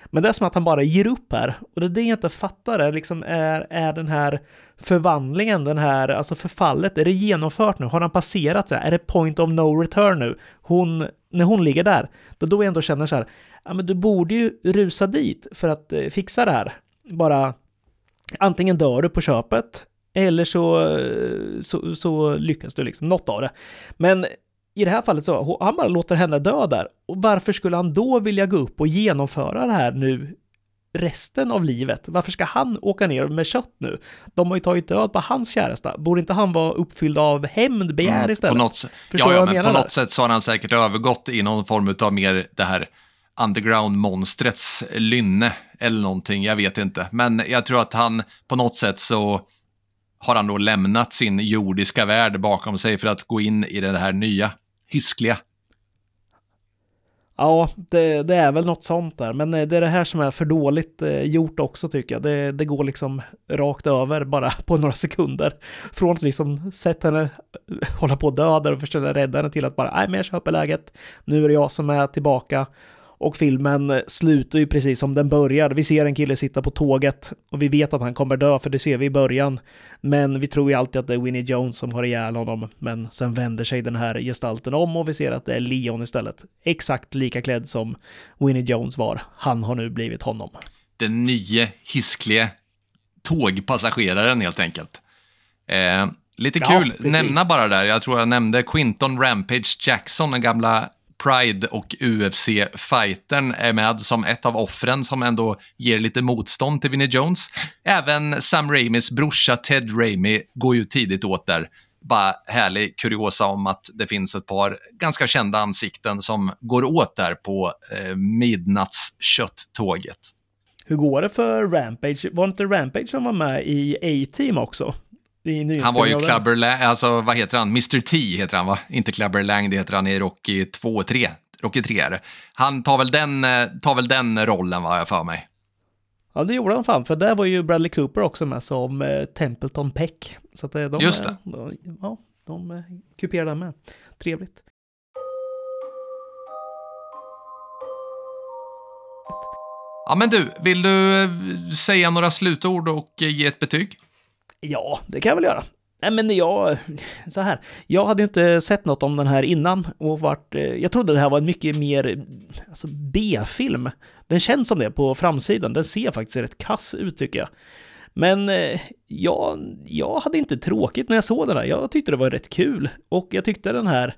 Men det är som att han bara ger upp här. Och det är det jag inte fattar, är, liksom, är, är den här förvandlingen, den här, alltså förfallet, är det genomfört nu? Har han passerat? Så här? Är det point of no return nu? Hon, när hon ligger där, då då jag ändå känner så här, ja men du borde ju rusa dit för att eh, fixa det här. Bara antingen dör du på köpet eller så, så, så lyckas du liksom, något av det. Men i det här fallet så, han bara låter henne dö där. Och varför skulle han då vilja gå upp och genomföra det här nu resten av livet? Varför ska han åka ner med kött nu? De har ju tagit död på hans käresta. Borde inte han vara uppfylld av hämndbegär Mm, istället? På något, Förstår ja, ja, men på något sätt så har han säkert övergått i någon form av mer det här underground-monstrets lynne eller någonting, jag vet inte. Men jag tror att han på något sätt så har han då lämnat sin jordiska värld bakom sig för att gå in i det här nya, hiskliga. Ja, det, det är väl något sånt där. Men eh, det är det här som är för dåligt eh, gjort också tycker jag. Det, det går liksom rakt över bara på några sekunder. Från att liksom sett henne hålla på att dö där och försöka rädda henne till att bara, nej men jag köper läget. Nu är det jag som är tillbaka. Och filmen slutar ju precis som den börjar. Vi ser en kille sitta på tåget och vi vet att han kommer dö, för det ser vi i början. Men vi tror ju alltid att det är Winnie Jones som har ihjäl honom. Men sen vänder sig den här gestalten om och vi ser att det är Leon istället. Exakt lika klädd som Winnie Jones var. Han har nu blivit honom. Den nya, hiskliga tågpassageraren helt enkelt. Eh, lite Ja, kul, precis. nämna bara där, jag tror jag nämnde Quinton Rampage Jackson, den gamla Pride och UFC-fightern är med som ett av offren som ändå ger lite motstånd till Vinnie Jones. Även Sam Raimis brorsa Ted Raimi går ju tidigt åt där. Bara härlig kuriosa om att det finns ett par ganska kända ansikten som går åt där på eh, midnattskötttåget. Hur går det för Rampage? Var inte Rampage som var med i A-Team också? Han var ju? Clubber Lang, alltså vad heter han? Mr T heter han va? Inte Clubber Lang, det heter han i Rocky 2 och 3. Rocky 3 är det. Han tar väl den, eh, tar väl den rollen vad jag för mig. Ja, det gjorde han fan, för där var ju Bradley Cooper också med som eh, Templeton Peck. Så att eh, de, Just eh, de, ja, de kuperade med. Trevligt. Ja men du, vill du säga några slutord och ge ett betyg? Ja, det kan jag väl göra. Nej, men jag, så här, jag hade ju inte sett något om den här innan och varit, eh, jag trodde det här var en mycket mer alltså B-film. Den känns som det på framsidan, den ser faktiskt rätt kass ut tycker jag. Men ja, jag, jag hade inte tråkigt när jag såg den här, jag tyckte det var rätt kul och jag tyckte den här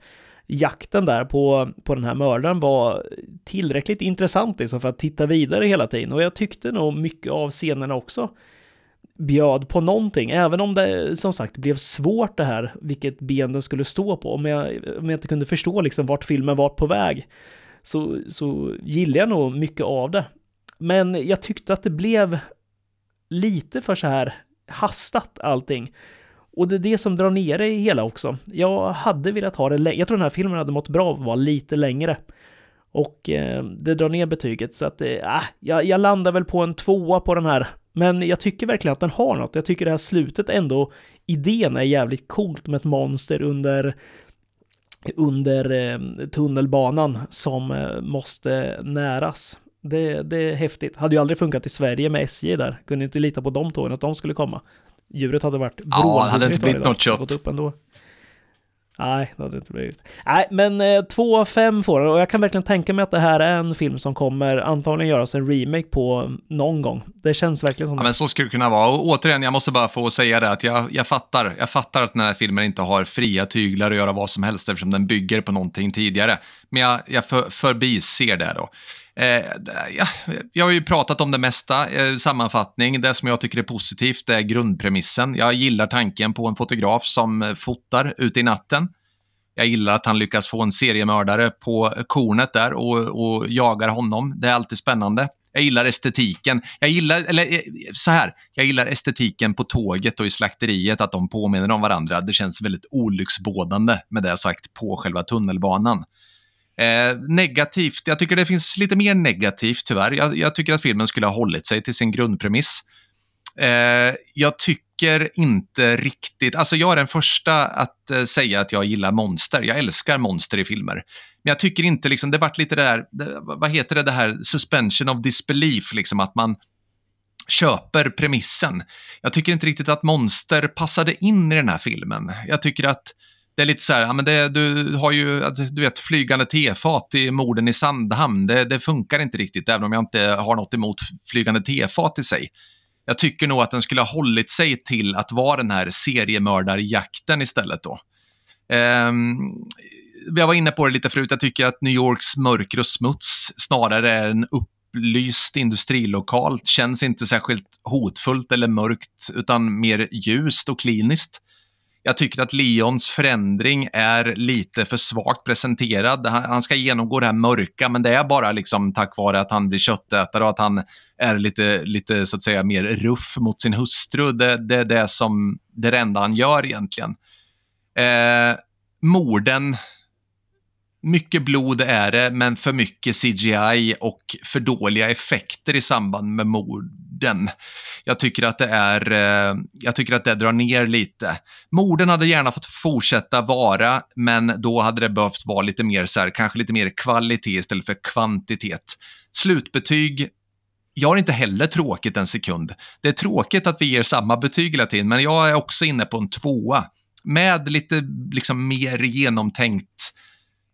jakten där på, på den här mördaren var tillräckligt intressant liksom för att titta vidare hela tiden och jag tyckte nog mycket av scenerna också bjöd på någonting, även om det som sagt blev svårt det här, vilket ben den skulle stå på, om jag, om jag inte kunde förstå liksom vart filmen var på väg, så, så gillade jag nog mycket av det. Men jag tyckte att det blev lite för så här hastat allting. Och det är det som drar ner det i hela också. Jag hade velat ha det längre. Jag tror den här filmen hade mått bra av att vara lite längre. Och eh, det drar ner betyget så att eh, äh, jag, jag landar väl på en tvåa på den här. Men jag tycker verkligen att den har något. Jag tycker det här slutet ändå, idén är jävligt coolt med ett monster under under eh, tunnelbanan som eh, måste näras. Det, det är häftigt. Hade ju aldrig funkat i Sverige med SJ där. Kunde inte lita på de tågen att de skulle komma. Djuret hade varit Ja, det hade inte blivit något kött. Upp ändå. Nej, det hade inte blivit. Nej, men eh, 2 av 5 får den och jag kan verkligen tänka mig att det här är en film som kommer antagligen göras en remake på någon gång. Det känns verkligen som Ja, det. men så skulle det kunna vara. Och återigen, jag måste bara få säga det att jag, jag, fattar, jag fattar att den här filmen inte har fria tyglar att göra vad som helst eftersom den bygger på någonting tidigare. Men jag, jag för, förbiser det då. Eh, ja, jag har ju pratat om det mesta. Eh, sammanfattning, det som jag tycker är positivt är grundpremissen. Jag gillar tanken på en fotograf som fotar ute i natten. Jag gillar att han lyckas få en seriemördare på kornet där och, och jagar honom. Det är alltid spännande. Jag gillar estetiken. Jag gillar, eller eh, så här, jag gillar estetiken på tåget och i slakteriet, att de påminner om varandra. Det känns väldigt olycksbådande med det sagt på själva tunnelbanan. Eh, negativt, jag tycker det finns lite mer negativt tyvärr. Jag, jag tycker att filmen skulle ha hållit sig till sin grundpremiss. Eh, jag tycker inte riktigt, alltså jag är den första att eh, säga att jag gillar monster. Jag älskar monster i filmer. Men jag tycker inte liksom, det vart lite det där, det, vad heter det, det här suspension of disbelief, liksom att man köper premissen. Jag tycker inte riktigt att monster passade in i den här filmen. Jag tycker att det är lite så här, ja, men det, du har ju, du vet, flygande tefat i morden i Sandhamn. Det, det funkar inte riktigt, även om jag inte har något emot flygande tefat i sig. Jag tycker nog att den skulle ha hållit sig till att vara den här seriemördarjakten istället då. Ehm, jag var inne på det lite förut, jag tycker att New Yorks mörker och smuts snarare är en upplyst industrilokal. Känns inte särskilt hotfullt eller mörkt, utan mer ljust och kliniskt. Jag tycker att Leons förändring är lite för svagt presenterad. Han, han ska genomgå det här mörka, men det är bara liksom tack vare att han blir köttätare och att han är lite, lite så att säga mer ruff mot sin hustru. Det, det är det som det är det enda han gör egentligen. Eh, morden, mycket blod är det, men för mycket CGI och för dåliga effekter i samband med mord morden. Jag tycker att det är, eh, jag tycker att det drar ner lite. Morden hade gärna fått fortsätta vara, men då hade det behövt vara lite mer så här, kanske lite mer kvalitet istället för kvantitet. Slutbetyg jag har inte heller tråkigt en sekund. Det är tråkigt att vi ger samma betyg hela tiden, men jag är också inne på en tvåa. Med lite liksom mer genomtänkt eh,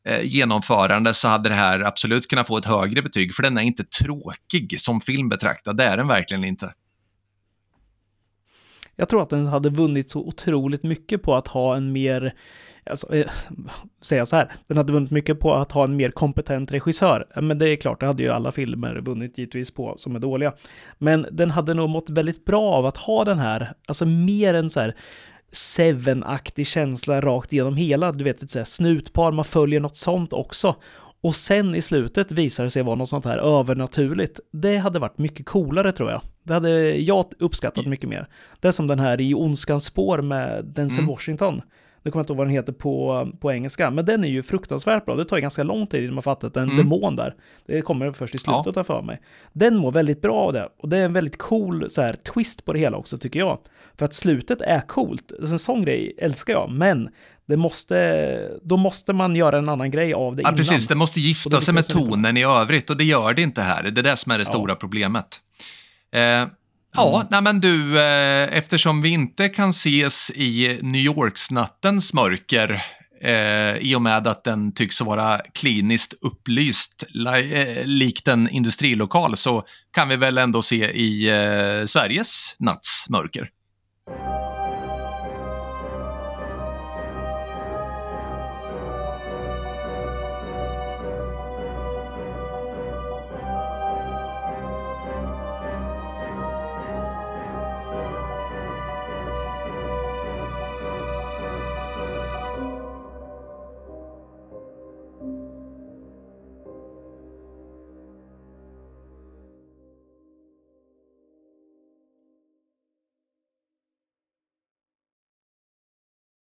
Eh, genomförande så hade det här absolut kunnat få ett högre betyg, för den är inte tråkig som film betraktad. Det är den verkligen inte. Jag tror att den hade vunnit så otroligt mycket på att ha en mer, alltså, eh, säga så här, den hade vunnit mycket på att ha en mer kompetent regissör. Men det är klart, det hade ju alla filmer vunnit givetvis på som är dåliga. Men den hade nog mått väldigt bra av att ha den här, alltså mer än så här Seven-aktig känsla rakt igenom hela, du vet ett så här snutpar, man följer något sånt också. Och sen i slutet visar det sig vara något sånt här övernaturligt. Det hade varit mycket coolare tror jag. Det hade jag uppskattat mycket mer. Det är som den här i Ondskans spår med Denzel Mm. Washington. Nu kommer jag inte ihåg vad den heter på, på engelska, men den är ju fruktansvärt bra. Det tar ju ganska lång tid innan man fattar att det är en Mm. demon där. Det kommer först i slutet Ja. för mig. Den mår väldigt bra av det. Och det är en väldigt cool så här, twist på det hela också, tycker jag. För att slutet är coolt. En sån grej älskar jag, men det måste, då måste man göra en annan grej av det Ja, innan. precis. Det måste gifta sig med tonen i övrigt och det gör det inte här. Det är det som är det Ja. stora problemet. Eh, ja, Mm. nej men du, eh, eftersom vi inte kan ses i New Yorks-nattens mörker eh, i och med att den tycks vara kliniskt upplyst li, eh, likt en industrilokal så kan vi väl ändå se i eh, Sveriges natts mörker.